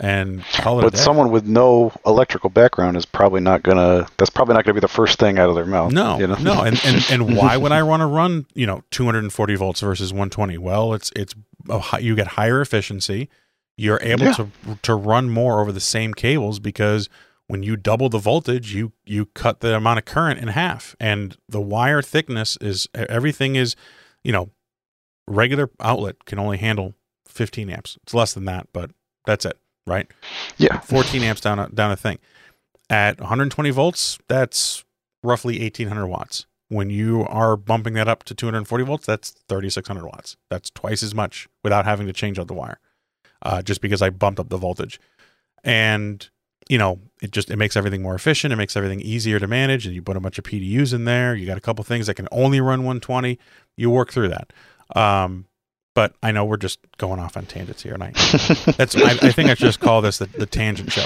and call it a But someone with no electrical background is probably not gonna. That's probably not gonna be the first thing out of their mouth. No, you know? no, and, and and why would I want to run you know 240 volts versus 120? Well, it's it's a, you get higher efficiency. You're able Yeah. to to run more over the same cables because when you double the voltage, you you cut the amount of current in half, and the wire thickness is everything is you know regular outlet can only handle 15 amps. It's less than that, but that's it, right? yeah, 14 amps down a, down a thing. At 120 volts, that's roughly 1800 watts. When you are bumping that up to 240 volts, that's 3600 watts. That's twice as much without having to change out the wire, uh, just because I bumped up the voltage. And you know, it just it makes everything more efficient. It makes everything easier to manage. And you put a bunch of PDUs in there. You got a couple things that can only run 120. You work through that. Um, but I know we're just going off on tangents here, and I that's I, I think I should just call this the, the tangent show.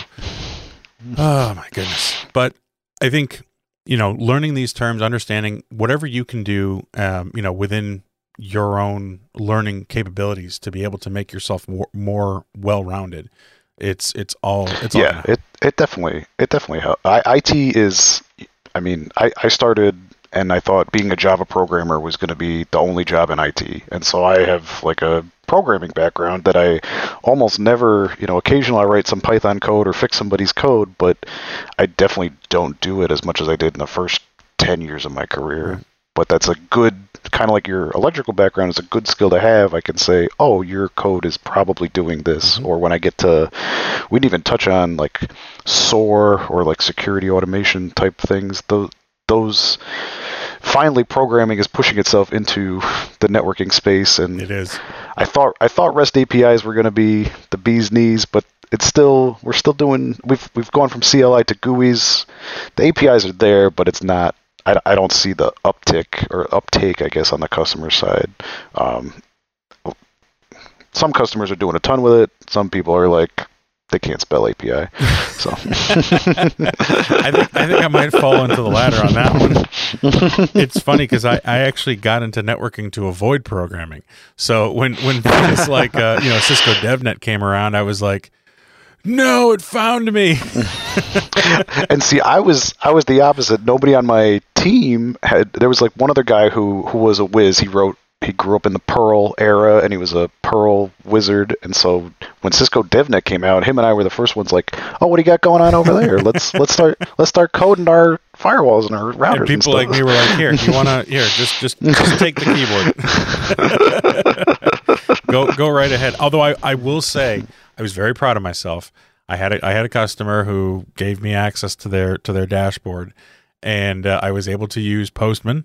Oh my goodness! But I think you know, learning these terms, understanding whatever you can do, um, you know, within your own learning capabilities to be able to make yourself more, more well-rounded. It's it's all it's yeah. gonna- It it definitely it definitely helps. I, IT is. I mean, I I started and I thought being a Java programmer was going to be the only job in IT, and so I have like a programming background that I almost never, you know, occasionally I write some Python code or fix somebody's code, but I definitely don't do it as much as I did in the first 10 years of my career. But that's a good, kind of like your electrical background is a good skill to have. I can say, oh, your code is probably doing this. Mhm. Or when I get to, we didn't even touch on like SOAR or like security automation type things. Those, those finally programming is pushing itself into the networking space and it is. I thought I thought REST APIs were going to be the bee's knees, but it's still we're still doing we've we've gone from CLI to GUIs. The APIs are there, but it's not. I, I don't see the uptick or uptake, I guess, on the customer side. Um, some customers are doing a ton with it. Some people are like they can't spell API. So I think I think I might fall into the latter on that one. It's funny because I, I actually got into networking to avoid programming. So when when things like uh, you know Cisco DevNet came around, I was like, no, it found me. and see, I was I was the opposite. Nobody on my team had. There was like one other guy who who was a whiz. He wrote. He grew up in the Perl era, and he was a Perl wizard. And so when Cisco DevNet came out, him and I were the first ones. Like, oh, what do you got going on over there? Let's let's start let's start coding our firewalls and our routers. And people stuff. like me were like, here, you want to here, just just just take the keyboard. go go right ahead. Although I, I will say I was very proud of myself. I had a, I had a customer who gave me access to their to their dashboard, and uh, I was able to use Postman.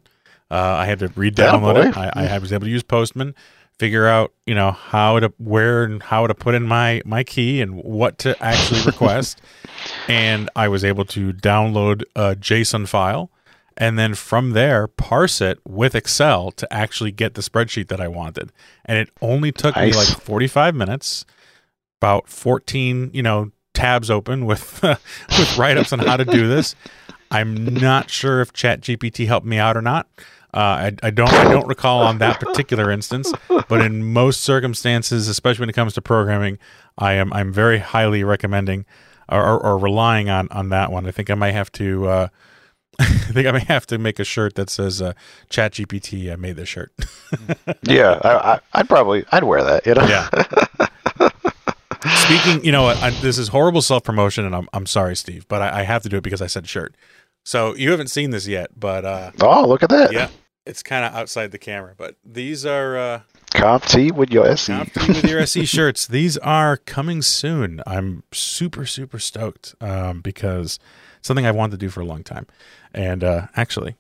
Uh, I had to re-download it. I, I was able to use Postman, figure out you know how to where and how to put in my my key and what to actually request, and I was able to download a JSON file and then from there parse it with Excel to actually get the spreadsheet that I wanted. And it only took me like 45 minutes, about 14, you know, tabs open with with write-ups on how to do this. I'm not sure if ChatGPT helped me out or not. Uh, I, I don't I don't recall on that particular instance, but in most circumstances, especially when it comes to programming, I am I'm very highly recommending or, or, or relying on on that one. I think I might have to. Uh, I think I may have to make a shirt that says uh, ChatGPT I made this shirt. yeah, I, I, I'd probably I'd wear that. You know. yeah. Speaking, you know, I, this is horrible self promotion, and I'm I'm sorry, Steve, but I, I have to do it because I said shirt. So you haven't seen this yet, but uh, Oh, look at that. yeah, it's kind of outside the camera. But these are uh, Conf T with your SE. With your SE shirts. These are coming soon. I'm super, super stoked um, because something I've wanted to do for a long time. And uh, actually,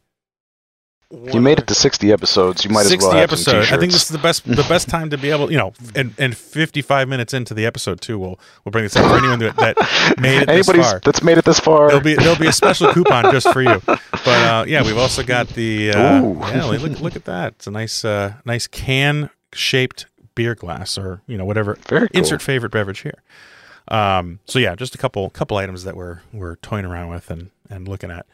you made it to 60 episodes. You might as well have episodes. I think this is the best the best time to be able, you know, and, and 55 minutes into the episode too. We'll we'll bring this up for anyone that, that made it Anybody's this far. that's made it this far. There'll be there'll be a special coupon just for you. But uh, yeah, we've also got the uh, yeah. Look look at that. It's a nice uh, nice can shaped beer glass or you know whatever. Very cool. Insert favorite beverage here. Um, so yeah, just a couple couple items that we're we're toying around with and and looking at.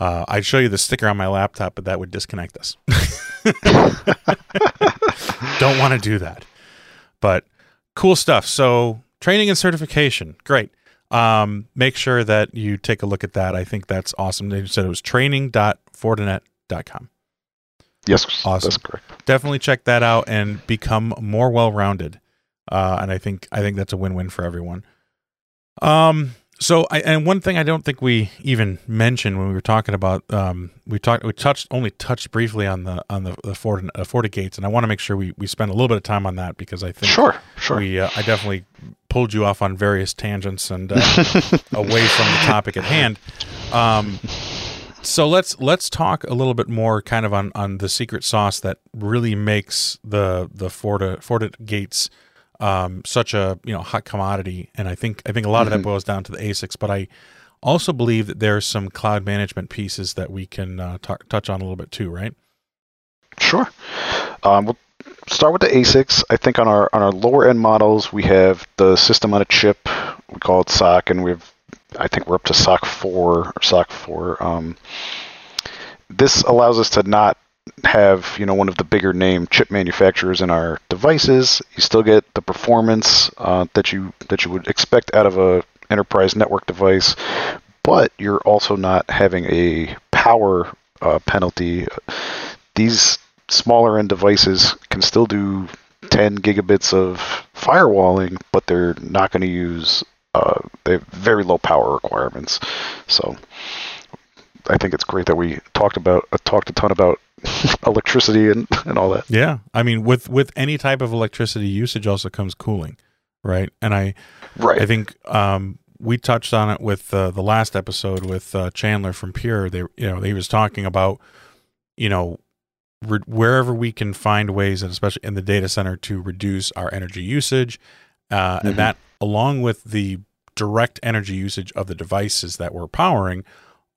Uh, I'd show you the sticker on my laptop, but that would disconnect us. Don't want to do that. But cool stuff. So training and certification, great. Um, make sure that you take a look at that. I think that's awesome. They said it was training.fortinet.com. Yes, awesome. That's correct. Definitely check that out and become more well-rounded. Uh, and I think I think that's a win-win for everyone. Um, so, I, and one thing I don't think we even mentioned when we were talking about um, we talked we touched only touched briefly on the on the the Ford uh, FortiGates, and I want to make sure we we spend a little bit of time on that because I think sure sure we uh, I definitely pulled you off on various tangents and uh, away from the topic at hand. Um, so let's let's talk a little bit more kind of on on the secret sauce that really makes the the Forti FortiGates um, such a you know hot commodity, and I think I think a lot mm-hmm. of that mm-hmm. boils down to the ASICs. But I also believe that there's some cloud management pieces that we can uh, t- touch on a little bit too, right? Sure. Um, we'll start with the ASICs. I think on our on our lower end models, we have the system on a chip. We call it SOC, and we've I think we're up to SOC four or SOC four. Um, this allows us to not have you know one of the bigger name chip manufacturers in our devices. You still get the performance uh, that you that you would expect out of a enterprise network device, but you're also not having a power uh, penalty. These smaller end devices can still do 10 gigabits of firewalling, but they're not going to use uh, they have very low power requirements. So I think it's great that we talked about uh, talked a ton about electricity and, and all that. Yeah, I mean, with with any type of electricity usage, also comes cooling, right? And I, right, I think um, we touched on it with uh, the last episode with uh, Chandler from Pure. They, you know, he was talking about, you know, re- wherever we can find ways, and especially in the data center, to reduce our energy usage, uh, mm-hmm. and that along with the direct energy usage of the devices that we're powering,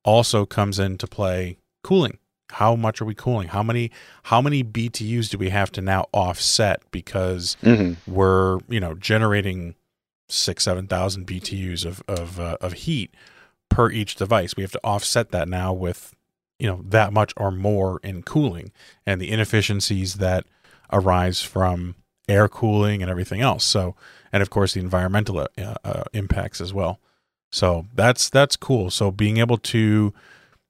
also comes into play cooling. How much are we cooling? How many how many btus do we have to now offset because mm-hmm. we're you know generating six seven thousand btus of of, uh, of heat per each device? We have to offset that now with you know that much or more in cooling and the inefficiencies that arise from air cooling and everything else. So and of course the environmental uh, uh, impacts as well so that's that's cool so being able to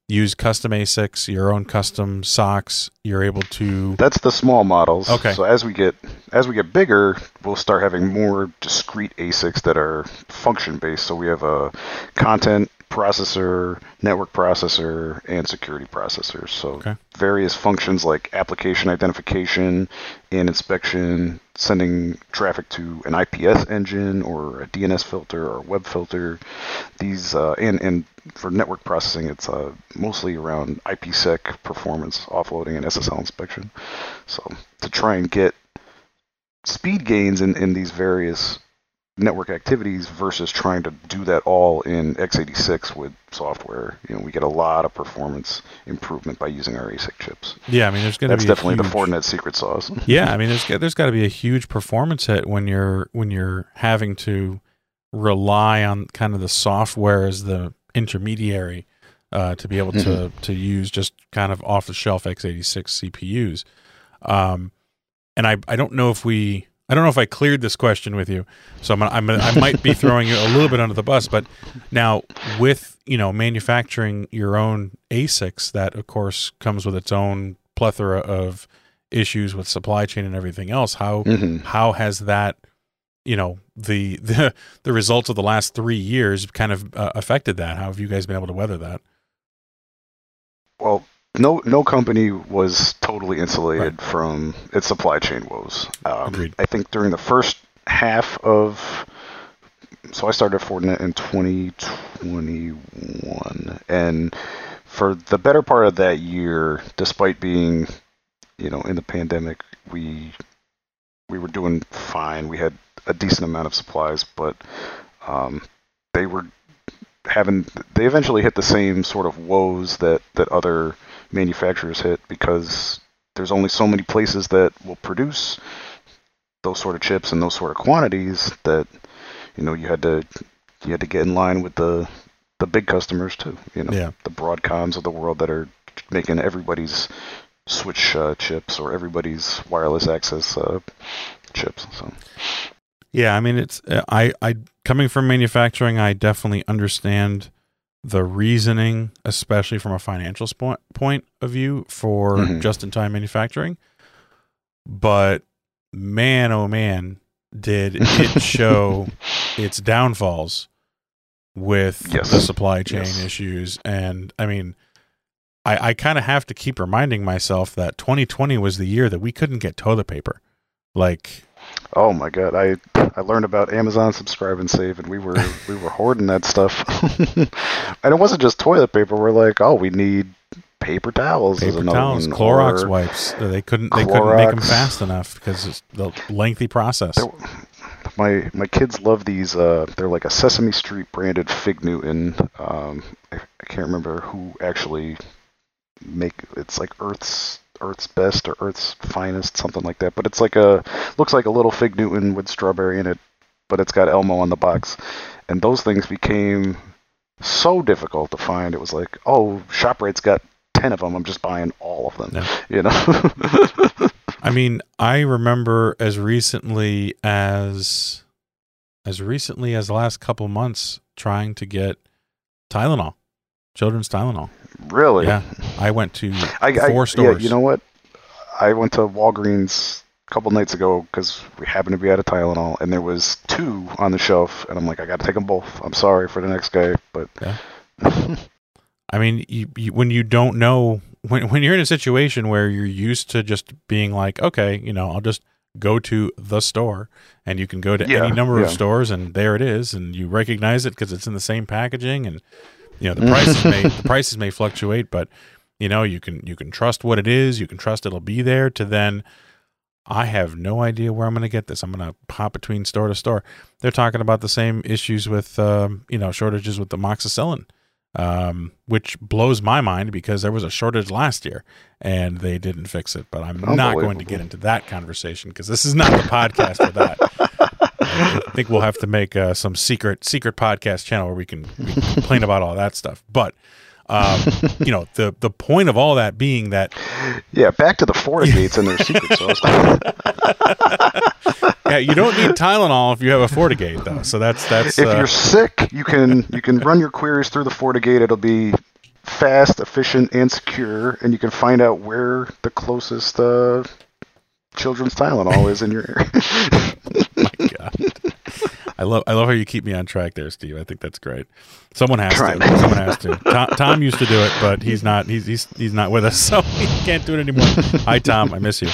use custom ASICs, your own custom SoCs, You're able to. That's the small models. Okay. So as we get as we get bigger, we'll start having more discrete ASICs that are function based. So we have a content processor, network processor, and security processors. So okay. various functions like application identification and inspection, sending traffic to an IPS engine or a DNS filter or a web filter. These uh, and and for network processing, it's uh, mostly around IPsec performance offloading and SSL inspection. So to try and get speed gains in, in these various network activities versus trying to do that all in x86 with software. You know, we get a lot of performance improvement by using our ASIC chips. Yeah, I mean, there's going to be that's definitely huge... the Fortinet secret sauce. yeah, I mean, there's there's got to be a huge performance hit when you're when you're having to rely on kind of the software as the intermediary uh, to be able to mm-hmm. to use just kind of off the shelf x86 CPUs. Um, and I I don't know if we I don't know if I cleared this question with you, so I'm, I'm I might be throwing you a little bit under the bus. But now, with you know manufacturing your own ASICs, that of course comes with its own plethora of issues with supply chain and everything else. How mm-hmm. how has that you know the the the results of the last three years kind of uh, affected that? How have you guys been able to weather that? Well, no no company was totally insulated from its supply chain woes. Um, Agreed. I think during the first half of so I started Fortinet in 2021, and for the better part of that year, despite being you know in the pandemic, we we were doing fine. We had a decent amount of supplies, but um, they were having they eventually hit the same sort of woes that that other manufacturers hit because there's only so many places that will produce those sort of chips and those sort of quantities that you know you had to you had to get in line with the the big customers too you know Yeah. the broadcoms of the world that are making everybody's switch uh, chips or everybody's wireless access uh, chips so Yeah, I mean it's uh, I I coming from manufacturing, I definitely understand the reasoning, especially from a financial spo- point of view for Mhm. just-in-time manufacturing. But man, oh man, did it show its downfalls with Yes. the supply chain Yes. issues and I mean I, I kind of have to keep reminding myself that 2020 was the year that we couldn't get toilet paper. Like Oh my god, I I learned about Amazon Subscribe and Save, and we were we were hoarding that stuff. and it wasn't just toilet paper. We're like, oh, we need paper towels. paper towels, one, Clorox or wipes. They couldn't. They couldn't make them fast enough because it's the lengthy process. There- My my kids love these. Uh, they're like a Sesame Street branded Fig Newton. Um, I, I can't remember who actually make. It's like Earth's Earth's Best or Earth's Finest, something like that. But it's like a looks like a little Fig Newton with strawberry in it, but it's got Elmo on the box. And those things became so difficult to find. It was like, oh, Shoprite's got ten of them. I'm just buying all of them. Yeah. You know. I mean, I remember as recently as as recently as the last couple months trying to get Tylenol, children's Tylenol. Really. Yeah, I went to I, four I, stores. Yeah, you know what? I went to Walgreens a couple nights ago because we happened to be out of Tylenol, and there was two on the shelf, and I'm like, I got to take them both. I'm sorry for the next guy, but Yeah. I mean, you, you, when you don't know, when when you're in a situation where you're used to just being like, okay, you know, I'll just go to the store, and you can go to Yeah, any number of stores, and there it is, and you recognize it because it's in the same packaging, and you know the prices may the prices may fluctuate, but you know you can you can trust what it is, you can trust it'll be there. To then, I have no idea where I'm going to get this. I'm going to hop between store to store. They're talking about the same issues with um, you know shortages with the amoxicillin um, which blows my mind because there was a shortage last year and they didn't fix it. But I'm not going to get into that conversation because this is not the podcast for that. I think we'll have to make uh, some secret secret podcast channel where we can, we can complain about all that stuff. But um, you know, the the point of all that being that yeah, back to the FortiGates and their secret sauce. yeah, you don't need Tylenol if you have a FortiGate though. So that's that's if uh, you're sick, you can you can run your queries through the FortiGate. It'll be fast, efficient, and secure, and you can find out where the closest uh, children's Tylenol is in your area. I love I love how you keep me on track there, Steve. I think that's great. Someone has Trying. to. Someone has to. Tom, Tom used to do it, but he's not. He's he's he's not with us, so he can't do it anymore. Hi, Tom. I miss you.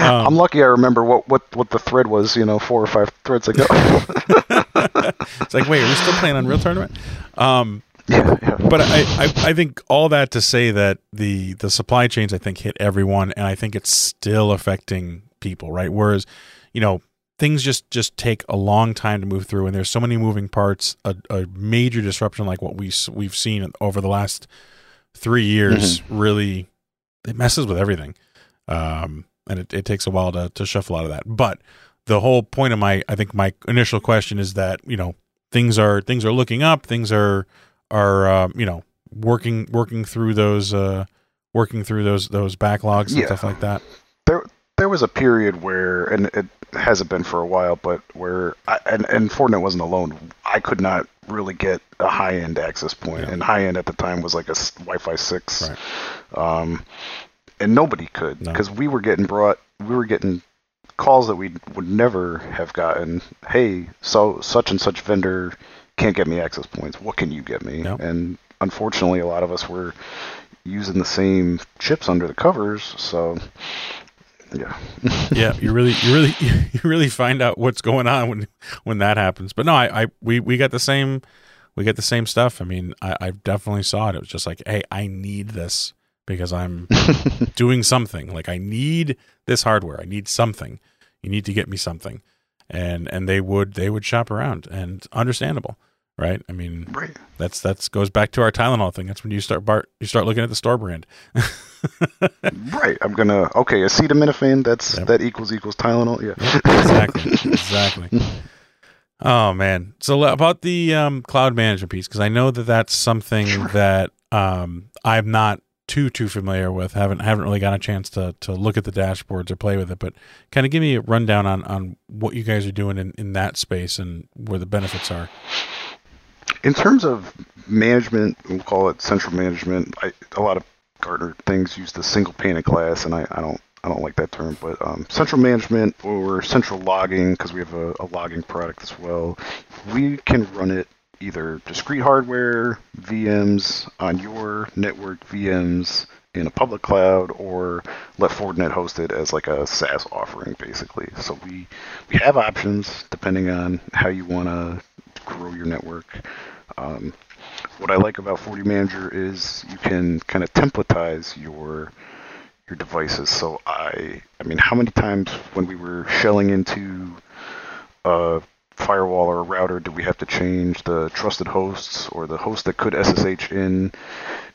Um, I'm lucky I remember what, what, what the thread was, you know, four or five threads ago. it's like, wait, are we still playing Unreal Tournament? Um, yeah, yeah. but I, I I think all that to say that the the supply chains I think hit everyone, and I think it's still affecting people, right? Whereas, you know, things just just take a long time to move through, and there's so many moving parts. A, a major disruption like what we we've seen over the last three years really it messes with everything, um, and it, it takes a while to to shuffle out of that. But the whole point of my I think my initial question is that you know things are things are looking up, things are are um, you know working working through those uh, working through those those backlogs and Yeah. stuff like that. There was a period where, and it hasn't been for a while, but where, I, and and Fortinet wasn't alone. I could not really get a high end access point, Yeah. and high end at the time was like a Wi-Fi six, Right. um, and nobody could No. because we were getting brought, we were getting calls that we would never have gotten. Hey, so such and such vendor can't get me access points. What can you get me? And unfortunately, a lot of us were using the same chips under the covers, so yeah. yeah, you really, you really, you really find out what's going on when when that happens. But no, I, I we we got the same, we get the same stuff. I mean, I, I definitely saw it. It was just like, hey, I need this because I'm doing something. Like I need this hardware. I need something. You need to get me something. And and they would they would shop around and understandable right? I mean, right. that's that's goes back to our Tylenol thing. That's when you start Bart, you start looking at the store brand. right. I'm gonna okay, acetaminophen. That's yep. that equals equals Tylenol. Yeah. Yep, exactly. exactly. Oh man. So about the um, cloud management piece, because I know that that's something sure. that um, I'm not too too familiar with. haven't haven't really got a chance to to look at the dashboards or play with it. But kind of give me a rundown on on what you guys are doing in in that space and where the benefits are. In terms of management, we'll call it central management. I, a lot of Gartner things use the single pane of glass, and I, I don't I don't like that term, but um, central management or central logging, because we have a, a, logging product as well, we can run it either discrete hardware, VMs on your network VMs in a public cloud, or let Fortinet host it as like a SaaS offering, basically. So we we have options depending on how you want to grow your network. Um, what I like about FortiManager is you can kind of templatize your your devices. So I, I mean, how many times when we were shelling into a firewall or a router did we have to change the trusted hosts or the host that could SSH in?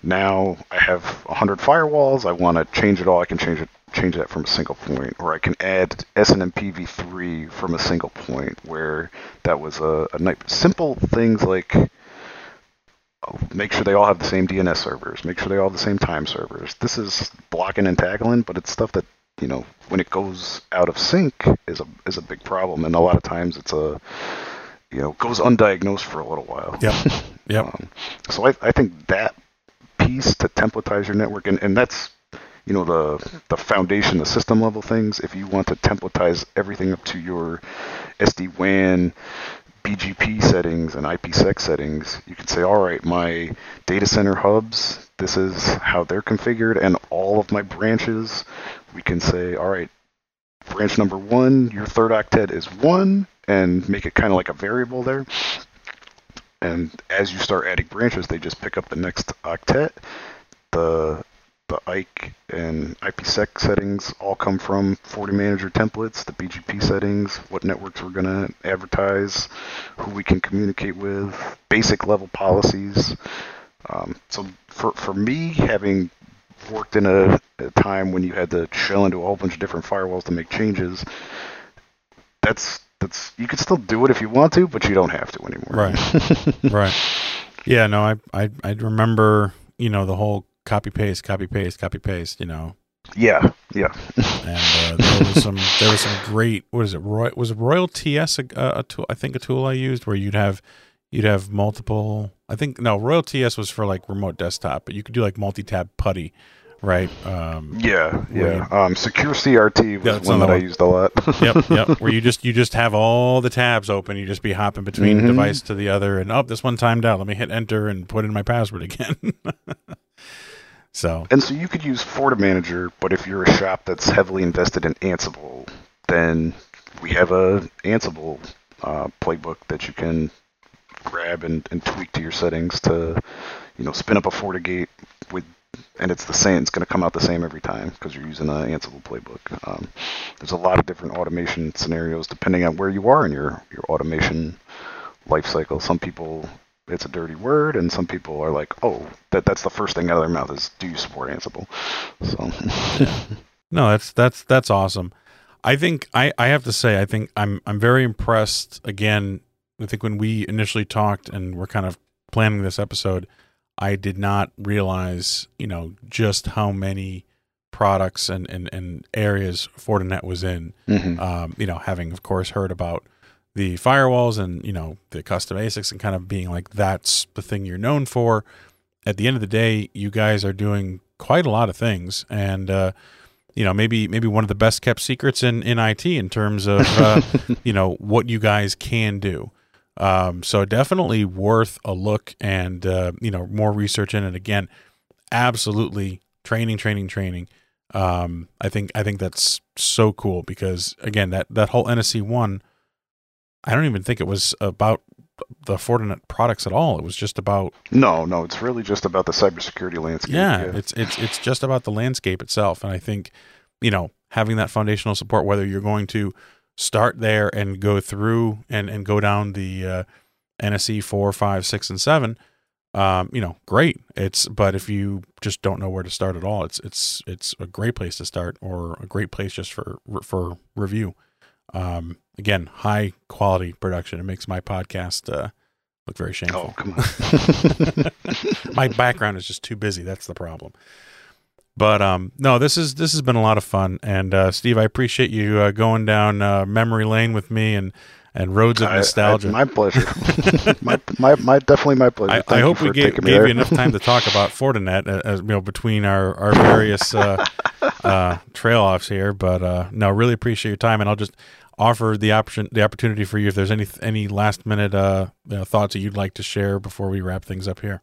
Now I have 100 firewalls. I want to change it all. I can change it change that from a single point, or I can add SNMP v3 from a single point, where that was a, a night. Simple things like make sure they all have the same DNS servers, make sure they all have the same time servers. This is blocking and tackling, but it's stuff that you know when it goes out of sync is a is a big problem, and a lot of times it's a you know goes undiagnosed for a little while. Yeah, Yep. um, so I, I think that piece to templatize your network, and, and that's you know the the foundation, the system level things. If you want to templatize everything up to your SD WAN, BGP settings, and IPsec settings, you can say, all right, my data center hubs, this is how they're configured, and all of my branches, we can say, all right, branch number one, your third octet is one, and make it kind of like a variable there. And as you start adding branches, they just pick up the next octet. The the IKE and IPsec settings all come from FortiManager templates, the BGP settings, what networks we're going to advertise, who we can communicate with, basic level policies. Um, so for, for me, having worked in a, a, time when you had to shell into a whole bunch of different firewalls to make changes, that's that's you can still do it if you want to, but you don't have to anymore. Right. right. Yeah. No, I I I remember you know the whole copy paste, copy paste, copy paste. You know. Yeah, yeah. and uh, there was some there was some great what is it? Roy was it Royal TS a, a, tool? I think a tool I used where you'd have you'd have multiple. I think no Royal TS was for like remote desktop, but you could do like multi tab PuTTY right? Um, yeah, yeah. Um, Secure CRT was one that I used a lot. yep, yep. Where you just you just have all the tabs open, you just be hopping between mm-hmm. device to the other, and oh, this one timed out. Let me hit enter and put in my password again. So and so you could use FortiManager, but if you're a shop that's heavily invested in Ansible, then we have a Ansible uh, playbook that you can grab and, and tweak to your settings to, you know, spin up a FortiGate with, and it's the same. It's going to come out the same every time because you're using an Ansible playbook. Um, there's a lot of different automation scenarios depending on where you are in your your automation lifecycle. Some people it's a dirty word, and some people are like, "Oh, that that's the first thing out of their mouth is, do you support Ansible?" So, no, that's that's that's awesome. I think I I have to say I think I'm I'm very impressed. Again, I think when we initially talked and we're kind of planning this episode, I did not realize you know just how many products and and, and areas Fortinet was in. Mm-hmm. Um, you know, having of course heard about the firewalls and you know the custom ASICs and kind of being like that's the thing you're known for. At the end of the day, you guys are doing quite a lot of things, and uh, you know maybe maybe one of the best kept secrets in in IT in terms of uh, you know what you guys can do. Um, so definitely worth a look and uh, you know more research in it. Again, absolutely training, training, training. Um, I think I think that's so cool because again that that whole NSE one, I don't even think it was about the Fortinet products at all. It was just about No, no, it's really just about the cybersecurity landscape. yeah, it's it's it's just about the landscape itself. And I think you know having that foundational support, whether you're going to start there and go through and and go down the uh, NSE four, five, six, and seven. Um, you know, great. It's but if you just don't know where to start at all, it's it's it's a great place to start, or a great place just for for review. Um, again, high quality production. It makes my podcast uh, look very shameful. Oh, come on. my background is just too busy. That's the problem. But um, no, this is this has been a lot of fun, and uh, Steve, I appreciate you uh, going down uh, memory lane with me and and roads of I- I- nostalgia. my pleasure. my, my, my, definitely my pleasure. I, Thank I hope we gave, gave you enough time to talk about Fortinet, uh, as you know, between our our various uh, uh, trail offs here. But uh, no, really appreciate your time, and I'll just offer the option the opportunity for you if there's any any last minute uh, you know, thoughts that you'd like to share before we wrap things up here.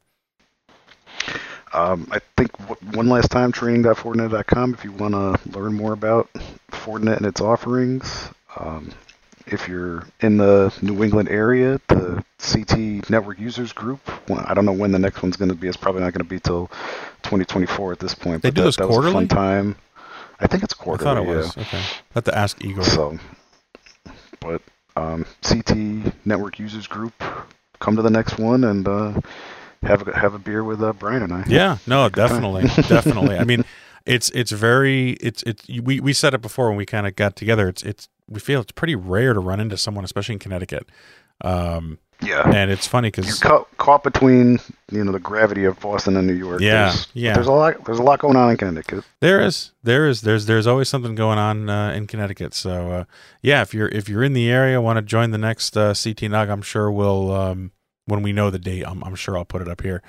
Um, I think w- one last time, training.fortinet.com if you want to learn more about Fortinet and its offerings. Um, if you're in the New England area, the CT Network Users Group, well, I don't know when the next one's going to be. It's probably not going to be till 2024 at this point. They but do that, those that was a quarterly? fun time. I think it's quarterly. I quarterly. thought it yeah. was okay. Have to ask Igor. So, but um, CT Network Users Group, come to the next one and uh, have a, have a beer with uh, Bryan and I. Yeah, no, definitely, definitely. I mean, it's it's very it's it's we we said it before when we kind of got together. It's it's we feel it's pretty rare to run into someone, especially in Connecticut. Um, Yeah. and it's funny because You're because caught, between you know the gravity of Boston and New York. Yeah, there's, yeah. There's a lot. There's a lot going on in Connecticut. there is there is there's there's always something going on uh, in Connecticut. So uh, yeah, if you're if you're in the area, want to join the next uh, CT NUG, I'm sure we'll um, when we know the date. I'm, I'm sure I'll put it up here.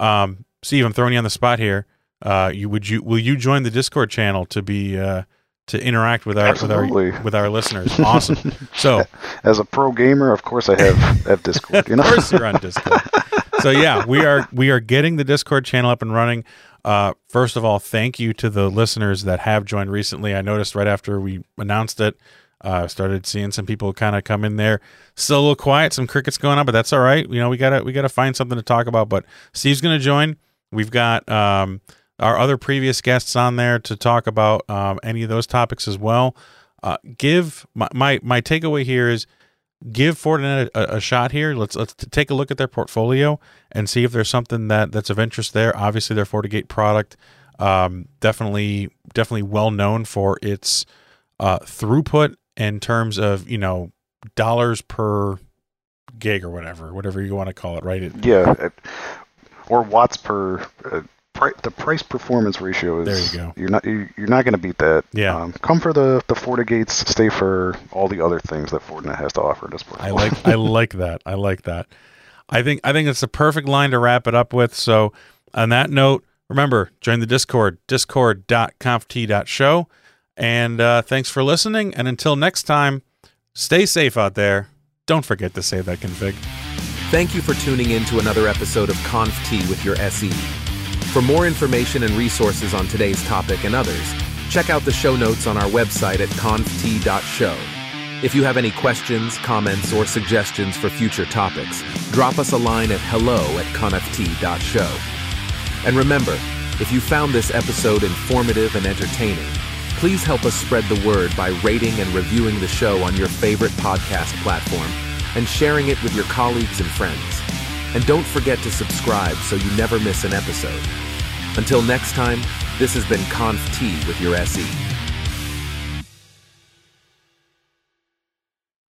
Um, Steve, I'm throwing you on the spot here. Uh, you would you will you join the Discord channel to be uh, to interact with our with our with our listeners? Awesome. So As a pro gamer, of course, I have have Discord. You know. of course you're on Discord. so yeah, we are we are getting the Discord channel up and running. Uh, first of all, thank you to the listeners that have joined recently. I noticed right after we announced it, uh, started seeing some people kind of come in there. Still a little quiet, some crickets going on, but that's all right. You know, we gotta we gotta find something to talk about. But Steve's gonna join. We've got um, our other previous guests on there to talk about um, any of those topics as well. Uh, give my, my my takeaway here is give Fortinet a, a shot here. Let's let's take a look at their portfolio and see if there's something that that's of interest there. Obviously, their FortiGate product um, definitely definitely well known for its uh, throughput in terms of you know dollars per gig or whatever, whatever you want to call it. Right? It, Yeah. or watts per. Uh, pri- the price performance ratio is. There you go. You're not. You, you're not going to beat that. Yeah. Um, come for the the FortiGates. Stay for all the other things that Fortinet has to offer. at This point. I like I like that. I like that. I think I think it's a perfect line to wrap it up with. So on that note, remember, join the Discord, discord.conft.show. And uh, thanks for listening. And until next time, stay safe out there. Don't forget to save that config. Thank you for tuning in to another episode of Conf T with your SE. For more information and resources on today's topic and others, check out the show notes on our website at conft.show. If you have any questions, comments, or suggestions for future topics, drop us a line at hello at conft.show. And remember, if you found this episode informative and entertaining, please help us spread the word by rating and reviewing the show on your favorite podcast platform and sharing it with your colleagues and friends. And don't forget to subscribe so you never miss an episode. Until next time, this has been Conf T with your SE.